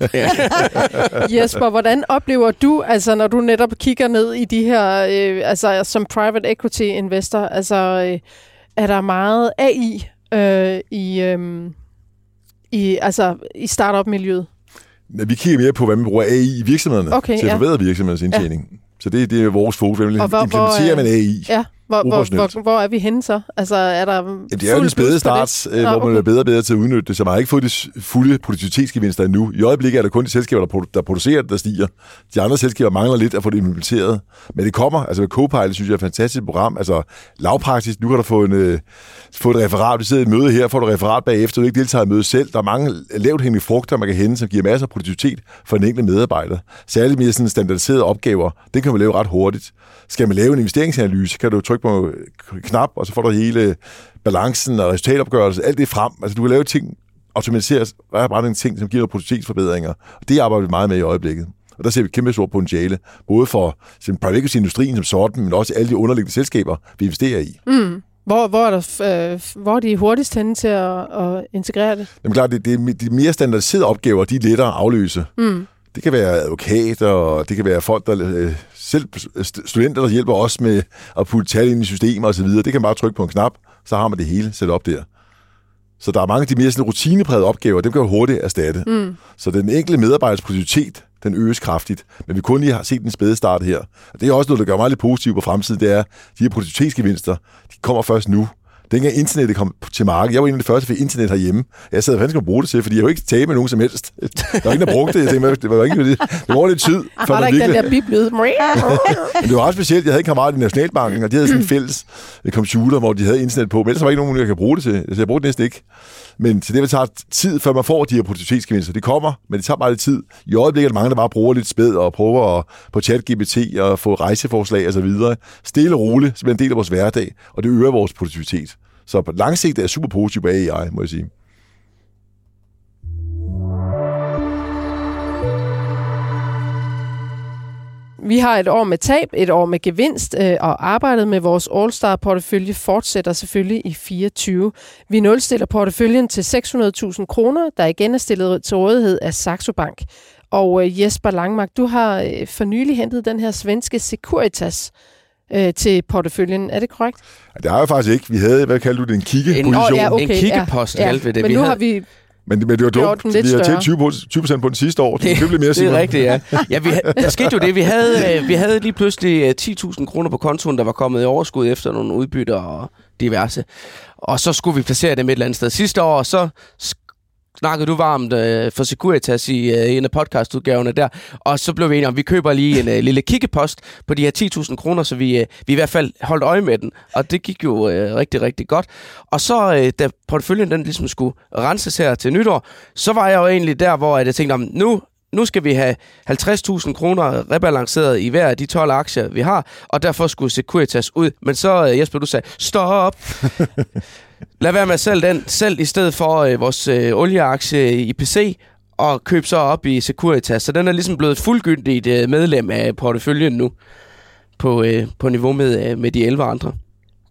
Jesper, hvordan oplever du, altså når du netop kigger ned i de her, øh, altså som private equity investor, altså øh, er der meget AI øh, i, øh, i, altså, i startup-miljøet? Men Vi kigger mere på, hvad man bruger AI i virksomhederne Okay, til at ja. forbedre virksomhedernes indtjening. Så det, det er vores fokus. Hvordan implementerer hvor, man AI? Ja, hvor, hvor, hvor, hvor er vi henne så? Altså er der Jamen, det er jo den spæde det? start, øh, hvor man er bedre og bedre til at udnytte det, så man har ikke fået de fulde produktivitetsgevinster endnu. I øjeblikket er der kun de selskaber, der, der producerer det, der stiger. De andre selskaber mangler lidt at få det implementeret. Men det kommer. Altså Copilot synes jeg er et fantastisk program. Altså lavpraktisk. Nu kan du få, en, øh, få et referat. Du sidder i et møde her, får du et referat bagefter. Du ikke deltager i mødet selv. Der er mange lavt hængende frugter, man kan hente, som giver masser af produktivitet for den enkelte medarbejder. Særligt mere sådan standardiserede opgaver. Det kan man lave ret hurtigt. Skal man lave en investeringsanalyse, kan du trykke på en knap, og så får du hele balancen og resultatopgørelse, alt det frem. Altså, du kan lave ting, automatisere ret ting, som giver produktivitetsforbedringer. Og det arbejder vi meget med i øjeblikket. Og der ser vi kæmpe stort potentiale, både for private equity-industrien som sådan, men også alle de underliggende selskaber, vi investerer i. Mm. Hvor, hvor, er der, øh, hvor er de hurtigst henne til at, at integrere det? Jamen klart, det, det, er de mere standardiserede opgaver, de er lettere at afløse. Mm. Det kan være advokater, og det kan være folk, der øh, selv st- studenter, der hjælper os med at putte tal ind i systemer osv. Det kan man bare trykke på en knap, så har man det hele sat op der. Så der er mange af de mere sådan, rutineprægede opgaver, dem kan jo hurtigt erstatte. Mm. Så den enkelte medarbejders produktivitet, den øges kraftigt. Men vi kun lige har set den spæde start her. Og det er også noget, der gør mig lidt positivt på fremtiden, det er, at de her produktivitetsgevinster, de kommer først nu. Dengang internettet kom til markedet, jeg var en af de første, der fik internet herhjemme. Jeg sad og skulle bruge det til, fordi jeg jo ikke tabe med nogen som helst. Der var ingen, der brugte det. Jeg tænkte, det var ikke det. Det var lidt tid. Var der man ikke den virkelig- der biblyd? men det var ret specielt. Jeg havde en kammerat i Nationalbanken, og de havde sådan en fælles computer, hvor de havde internet på. Men ellers var der ikke nogen, jeg kan bruge det til. Så jeg brugte det næsten ikke. Men så det vil tage tid, før man får de her produktivitetsgevinster. Det kommer, men det tager bare lidt tid. I øjeblikket er der mange, der bare bruger lidt spæd og prøver at, på chat-GPT og få rejseforslag og så videre. Stille og roligt, som en del af vores hverdag, og det øger vores produktivitet. Så på lang sigt er jeg super positiv af AI, må jeg sige. Vi har et år med tab, et år med gevinst, øh, og arbejdet med vores All-Star-portefølje fortsætter selvfølgelig i 24. Vi nulstiller porteføljen til 600.000 kroner, der igen er stillet til rådighed af Saxo Bank. Og øh, Jesper Langmark, du har øh, for nylig hentet den her svenske Securitas øh, til porteføljen. Er det korrekt? Det har jeg faktisk ikke. Vi havde, hvad kalder du det, en kiggeposition. Åh, ja, okay, en kiggepost, ja, kaldte vi det. Men Vi nu havde- har vi Men, men det var dumt. den lidt Vi har tjent 20, på- 20 procent på den sidste år. Det, det bliver mere det er rigtigt, ja. ja vi, der skete jo det. Vi havde, øh, vi havde lige pludselig øh, 10.000 kroner på kontoen, der var kommet i overskud efter nogle udbytter og diverse. Og så skulle vi placere dem et eller andet sted. Sidste år, så sk- snakkede du varmt øh, for Securitas i øh, en af podcastudgaverne der, og så blev vi enige om, at vi køber lige en øh, lille kikkepost på de her 10.000 kroner, så vi, øh, vi i hvert fald holdt øje med den, og det gik jo øh, rigtig, rigtig godt. Og så, øh, da porteføljen den ligesom skulle renses her til nytår, så var jeg jo egentlig der, hvor jeg tænkte, om nu, nu skal vi have 50.000 kroner rebalanceret i hver af de 12 aktier, vi har, og derfor skulle Securitas ud. Men så, øh, Jesper, du sagde, stop! Lad være med at sælge den selv i stedet for øh, vores øh, olieaktie i PC, og køb så op i Securitas. Så den er ligesom blevet et fuldgyldigt øh, medlem af porteføljen nu, på, øh, på niveau med, øh, med de 11 andre.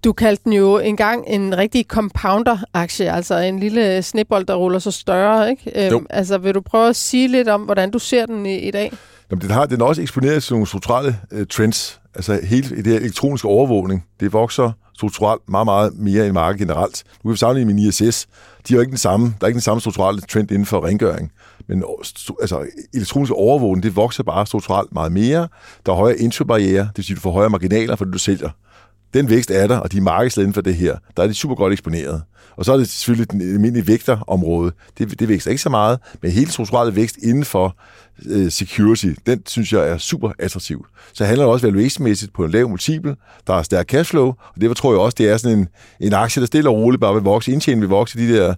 Du kaldte den jo engang en rigtig compounder-aktie, altså en lille snebold, der ruller så større, ikke? Jo. Øhm, altså, vil du prøve at sige lidt om, hvordan du ser den i, i dag? Jamen, den, har, den er også eksponeret til nogle strukturelle øh, trends. Altså hele det her elektroniske overvågning, det vokser strukturelt meget, meget mere end markedet generelt. Nu kan vi sammenligne med ISS. De er ikke den samme, der er ikke den samme strukturelle trend inden for rengøring. Men øh, altså, elektronisk overvågning, det vokser bare strukturelt meget mere. Der er højere introbarriere, det vil sige, du får højere marginaler for det, du sælger. Den vækst er der, og de er markedsledende for det her. Der er de super godt eksponeret. Og så er det selvfølgelig den almindelige vægterområde. Det, det vækster ikke så meget, men hele strukturelle vækst inden for øh, security, den synes jeg er super attraktiv. Så handler det også valuation-mæssigt på en lav multiple, der er stærk cashflow, og derfor tror jeg også, det er sådan en, en aktie, der stille og roligt bare vil vokse. Indtjeningen vil vokse de der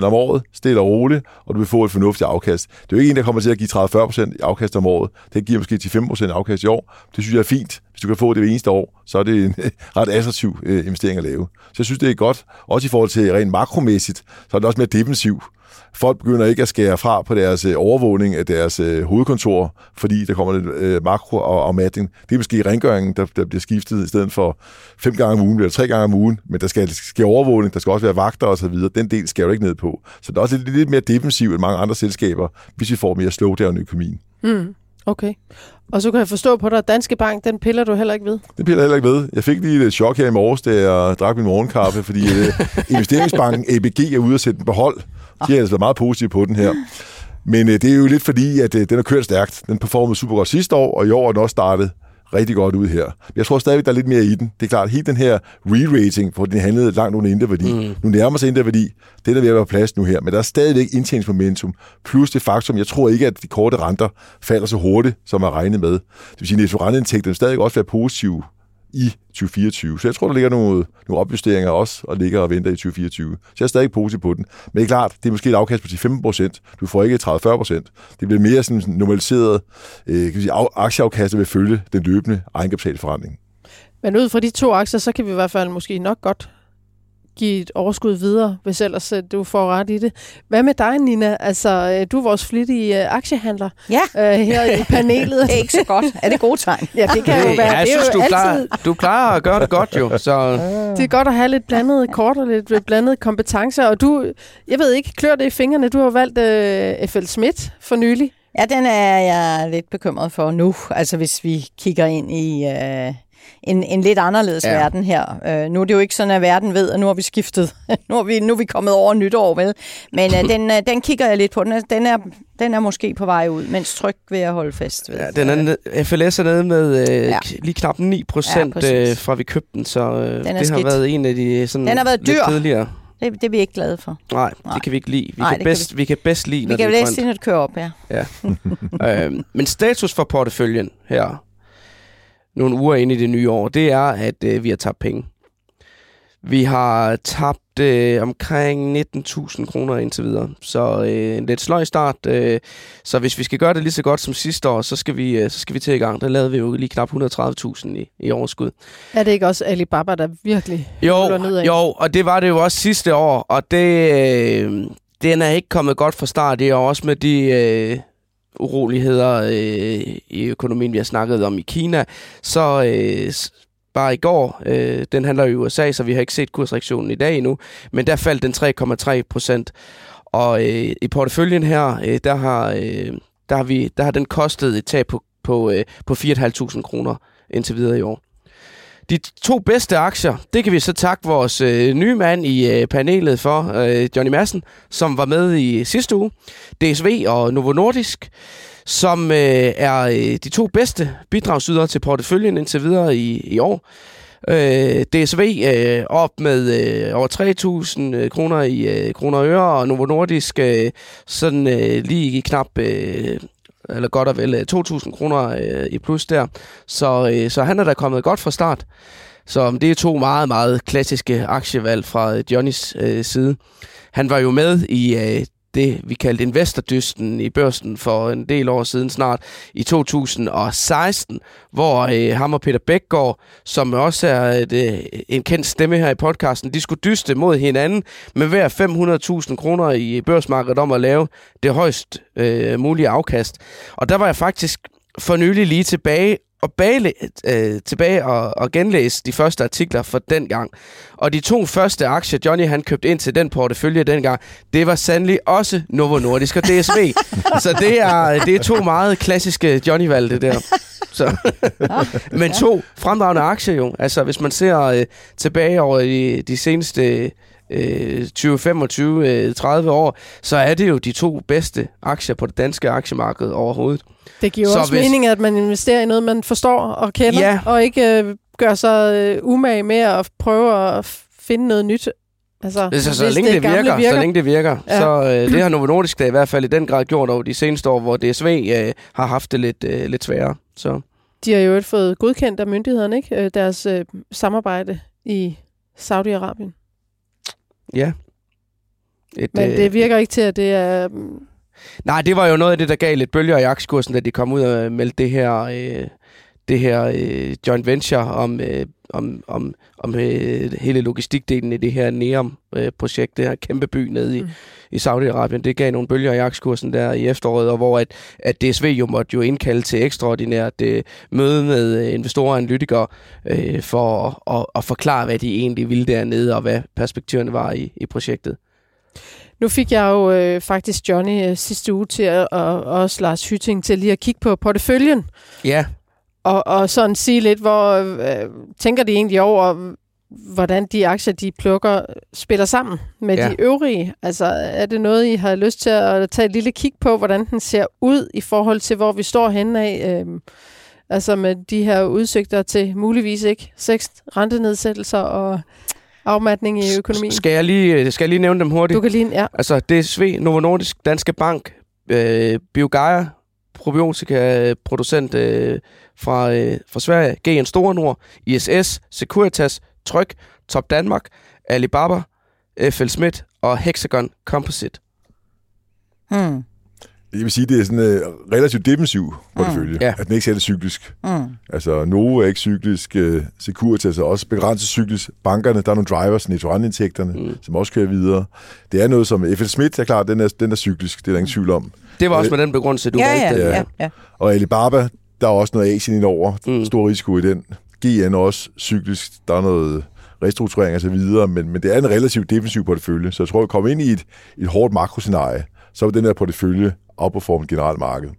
5-10% om året, stille og roligt, og du vil få et fornuftigt afkast. Det er jo ikke en, der kommer til at give 30-40% afkast om året. Det giver måske 10-15% afkast i år. Det synes jeg er fint. Hvis du kan få det hver eneste år, så er det en ret attraktiv øh, investering at lave. Så jeg synes, det er godt. Også i forhold til rent makromæssigt, så er det også mere defensiv. Folk begynder ikke at skære fra på deres øh, overvågning af deres øh, hovedkontor, fordi der kommer lidt øh, makro- og afmatning. Det er måske rengøringen, der, der bliver skiftet i stedet for fem gange om ugen, eller tre gange om ugen, men der skal ske overvågning, der skal også være vagter og så videre. Den del skal jo ikke ned på. Så det er også lidt, lidt mere defensivt end mange andre selskaber, hvis vi får mere slowdown i økonomien. Mm. Okay. Og så kan jeg forstå på dig, at Danske Bank, den piller du heller ikke ved. Det bliver jeg heller ikke ved. Jeg fik lige et chok her i morges, da jeg drak min morgenkaffe, fordi øh, investeringsbanken ABG er ude at sætte den på hold. De har altså været meget positive på den her. Men øh, det er jo lidt fordi, at øh, den har kørt stærkt. Den performede super godt sidste år, og i år er den også startet rigtig godt ud her. Men jeg tror stadigvæk, der er lidt mere i den. Det er klart, helt den her re-rating, hvor den handlede langt under indre-værdi. Mm. Nu nærmer sig indre-værdi. Det er der ved at være plads nu her. Men der er stadigvæk indtjeningsmomentum. Plus det faktum, jeg tror ikke, at de korte renter falder så hurtigt, som man regnet med. Det vil sige, at netto-renteindtægterne vil stadig også være positive i 2024. Så jeg tror, der ligger nogle, nogle opjusteringer også, og ligger og venter i 2024. Så jeg er stadig positiv på den. Men det er klart, det er måske et afkast på 15 procent. Du får ikke 30-40 procent. Det bliver mere sådan normaliseret øh, kan vi sige, aktieafkastet vil følge den løbende egenkapitalforretning. Men ud fra de to aktier, så kan vi i hvert fald måske nok godt give et overskud videre, hvis ellers øh, du får ret i det. Hvad med dig, Nina? Altså, øh, du er vores flittige øh, aktiehandler Ja, øh, her i panelet. det er ikke så godt. Er det gode tegn? Ja, det kan jo være. ja, jeg det er synes, jo du, altid, du plejer at gøre det godt jo. Så det er godt at have lidt blandede kort og lidt blandede kompetencer. Og du, jeg ved ikke, klør det i fingrene. Du har valgt øh, F.L. Schmidt for nylig. Ja, den er jeg lidt bekymret for nu. Altså hvis vi kigger ind i øh, en, en lidt anderledes Ja. ja. verden her. Øh, nu er det jo ikke sådan, at verden ved, at nu har vi skiftet. nu, er vi, nu er vi kommet over nytår, vel? Men øh, den, øh, den kigger jeg lidt på. Den er, den, er, den er måske på vej ud, mens tryg vil jeg holde fast ved. ja, den er, ned- FLS er nede med øh, Ja. ja. lige knap 9 procent, Ja, ja, øh, fra vi købte den, så øh, Den det har skidt. været en af de sådan, Den har været lidt dyr. kedeligere. Det, det er vi ikke glade for. Nej, Nej. det kan vi ikke lide. Vi, Nej, kan, det kan bedst, vi kan bedst lide, Vi når kan jo det er læse det, når det kører op, ja. grønt. øh, men status for porteføljen her, nogle uger inde i det nye år, det er, at øh, vi har tabt penge. Vi har tabt øh, omkring 19.000 kroner indtil videre. Så øh, en lidt sløj start. Øh, så hvis vi skal gøre det lige så godt som sidste år, så skal vi, øh, så skal vi til i gang. Der lavede vi jo lige knap 130.000 i, i overskud. Er det ikke også Alibaba, der virkelig Jo, nedad? jo, og det var det jo også sidste år, og det, øh, den er ikke kommet godt fra start i år, også med de øh, uroligheder øh, i økonomien, vi har snakket om i Kina. Så øh, bare i går, øh, den handler i USA, så vi har ikke set kursreaktionen i dag endnu, men der faldt den 3,3 procent. Og øh, i porteføljen her, øh, der, har, øh, der, har vi, der har den kostet et tab på, på, øh, på 4.500 kroner indtil videre i år. De to bedste aktier, det kan vi så takke vores øh, nye mand i øh, panelet for, øh, Johnny Madsen, som var med i sidste uge. DSV og Novo Nordisk, som øh, er øh, de to bedste bidragsydere til porteføljen indtil videre i, i år. Øh, DSV øh, op med øh, over 3.000 øh, kroner i øh, kroner og øre, og Novo Nordisk øh, sådan øh, lige i knap... Øh, eller godt og vel øh, 2.000 kroner øh, i plus der. Så, øh, så han er da kommet godt fra start. Så det er to meget, meget klassiske aktievalg fra øh, Johnnys øh, side. Han var jo med i øh, det, vi kaldte investordysten i børsen for en del år siden snart, i 2016, hvor øh, ham og Peter Bækgaard, som også er et, øh, en kendt stemme her i podcasten, de skulle dyste mod hinanden med hver 500.000 kroner i børsmarkedet om at lave det højst øh, mulige afkast. Og der var jeg faktisk for nylig lige tilbage og bage, øh, tilbage og, og genlæse de første artikler for den gang. Og de to første aktier, Johnny han købte ind til den portefølje dengang, det var sandelig også Novo Nordisk og DSV. Så det er, det er to meget klassiske Johnny-valg, det der. Så. Men to fremdragende aktier jo. Altså, hvis man ser øh, tilbage over de, de seneste øh, 20, 25, øh, 30 år, så er det jo de to bedste aktier på det danske aktiemarked overhovedet. Det giver Så også hvis- mening, at man investerer i noget, man forstår og kender, Ja. og ikke øh, gør sig øh, umage med at prøve at finde noget nyt. Altså, Så, så hvis længe det, gamle virker, virker, så længe det virker, Ja. så øh, det har Novo Nordisk da i hvert fald i den grad gjort over de seneste år, hvor DSV øh, har haft det lidt, øh, lidt sværere. Så De har jo fået godkendt af myndighederne, ikke? Øh, Deres øh, samarbejde i Saudi-Arabien. Ja. Et, Men øh, det virker ikke til, at det er... mm, Nej, det var jo noget af det, der gav lidt bølger i aktiekursen, da de kom ud og meldte det her, øh, det her øh, joint venture om, øh, om, om, om øh, hele logistikdelen i det her NEOM-projekt, det her kæmpe by nede i, mm. i Saudi-Arabien. Det gav nogle bølger i aktiekursen der i efteråret, og hvor at, at DSV jo måtte jo indkalde til ekstraordinært øh, møde med øh, investorer og analytikere øh, for at, at, at forklare, hvad de egentlig ville dernede, og hvad perspektiverne var i, i projektet. Nu fik jeg jo øh, faktisk Johnny øh, sidste uge til at, og også Lars Hytting til lige at kigge på porteføljen, Ja, og, og sådan sige lidt, hvor øh, tænker de egentlig over, hvordan de aktier, de plukker, spiller sammen med ja. De øvrige? Altså, er det noget, I har lyst til at tage et lille kig på, hvordan den ser ud i forhold til, hvor vi står henne af? Øh, altså med de her udsigter til muligvis ikke seks rentenedsættelser og afmatning i økonomien. skal jeg lige, øh, skal jeg lige nævne dem hurtigt? Du kan lige, ja. Altså DSV, Novo Nordisk, Danske Bank, øh, Biogaia, probiotika-producent øh, fra, øh, fra Sverige, GN Store Nord, ISS, Securitas, Tryg, Top Danmark, Alibaba, FL Schmidt og Hexagon Composite. Hmm. Jeg vil sige, det er sådan en uh, relativt defensiv portefølje, Ja. at den ikke er særlig cyklisk. Hmm. Altså, Novo er ikke cyklisk, uh, Securitas er også begrænset cyklisk. Bankerne, der er nogle drivers, nettorendeindtægterne, mm. som også kører videre. Det er noget som FL Schmidt, er klart, den er, den er cyklisk, det er der ingen tvivl om. Det var også Øh, med den begrundelse, du Ja, valgte. ja, Ja. ja, ja. Og Alibaba, der er også noget Asien indover. Mm. Stor risiko i den. GN også cyklisk. Der er noget restrukturering og så videre, men, men det er en relativt defensiv portefølje. Så jeg tror, at vi kommer ind i et, et hårdt makroscenarie, så vil den her portefølje outperforme generelt marked.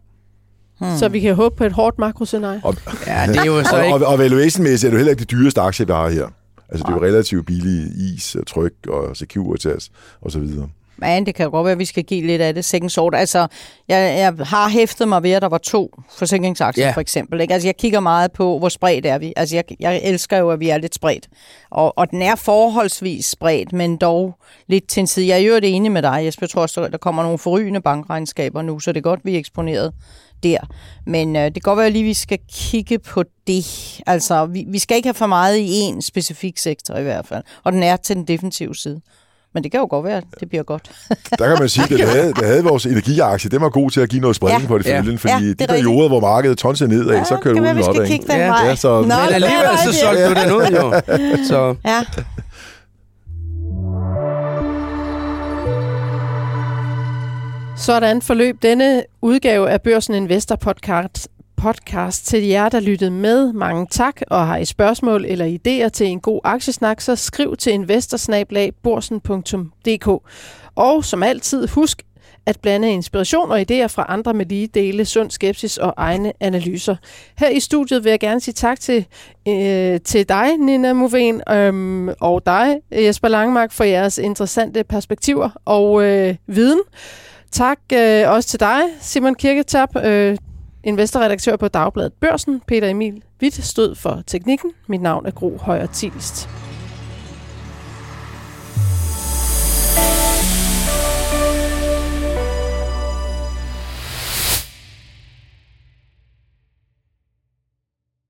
Hmm. Så vi kan håbe på et hårdt makroscenarie. Og, Ja, det er jo så og, ikke... og, og valuation-mæssigt er det jo heller ikke de dyreste aktier, der har her. Altså, det er jo relativt billige is, og tryk og Securitas og så videre. Men det kan godt være, at vi skal give lidt af det second sort. Altså, jeg, jeg har hæftet mig ved, at der var to forsikringsaktier, Ja. for eksempel. Ikke? Altså, jeg kigger meget på, hvor spredt er vi. Altså, jeg, jeg elsker jo, at vi er lidt spredt. Og, og den er forholdsvis spredt, men dog lidt til en side. Jeg er jo det enig med dig, Jesper. Jeg tror også, der- der kommer nogle forrygende bankregnskaber nu, så det er godt, vi er eksponeret der. Men øh, det kan godt være, at lige vi skal kigge på det. Altså, vi, vi skal ikke have for meget i en specifik sektor i hvert fald. Og den er til den defensive side. Men det kan jo godt være, at det bliver godt. Der kan man sige, at det havde, det havde vores energiaktie. Den var god til at give noget spredning Ja. på det følgende, fordi Ja, det de er perioder, hvor markedet tonsede nedad, ja, så kører det det kan ud være, vi i skal opad. kigge den Ja, vej. ja, så- Nå, Men det alligevel er så det. solgte du den ud, jo. Så Ja. Sådan forløb denne udgave af Børsen Investor podcast, podcast til jer, der lyttede med. Mange tak, og har I spørgsmål eller idéer til en god aktiesnak, så skriv til investorsnablag.borsen.dk. Og som altid, husk at blande inspiration og idéer fra andre med lige dele, sund skepsis og egne analyser. Her i studiet vil jeg gerne sige tak til, øh, til dig, Nina Moven, øhm, og dig, Jesper Langmark, for jeres interessante perspektiver og øh, viden. Tak øh, også til dig, Simon Kirketab, øh, investorredaktør på Dagbladet Børsen. Peter Emil Witt stod for teknikken. Mit navn er Gro Højer Tilst.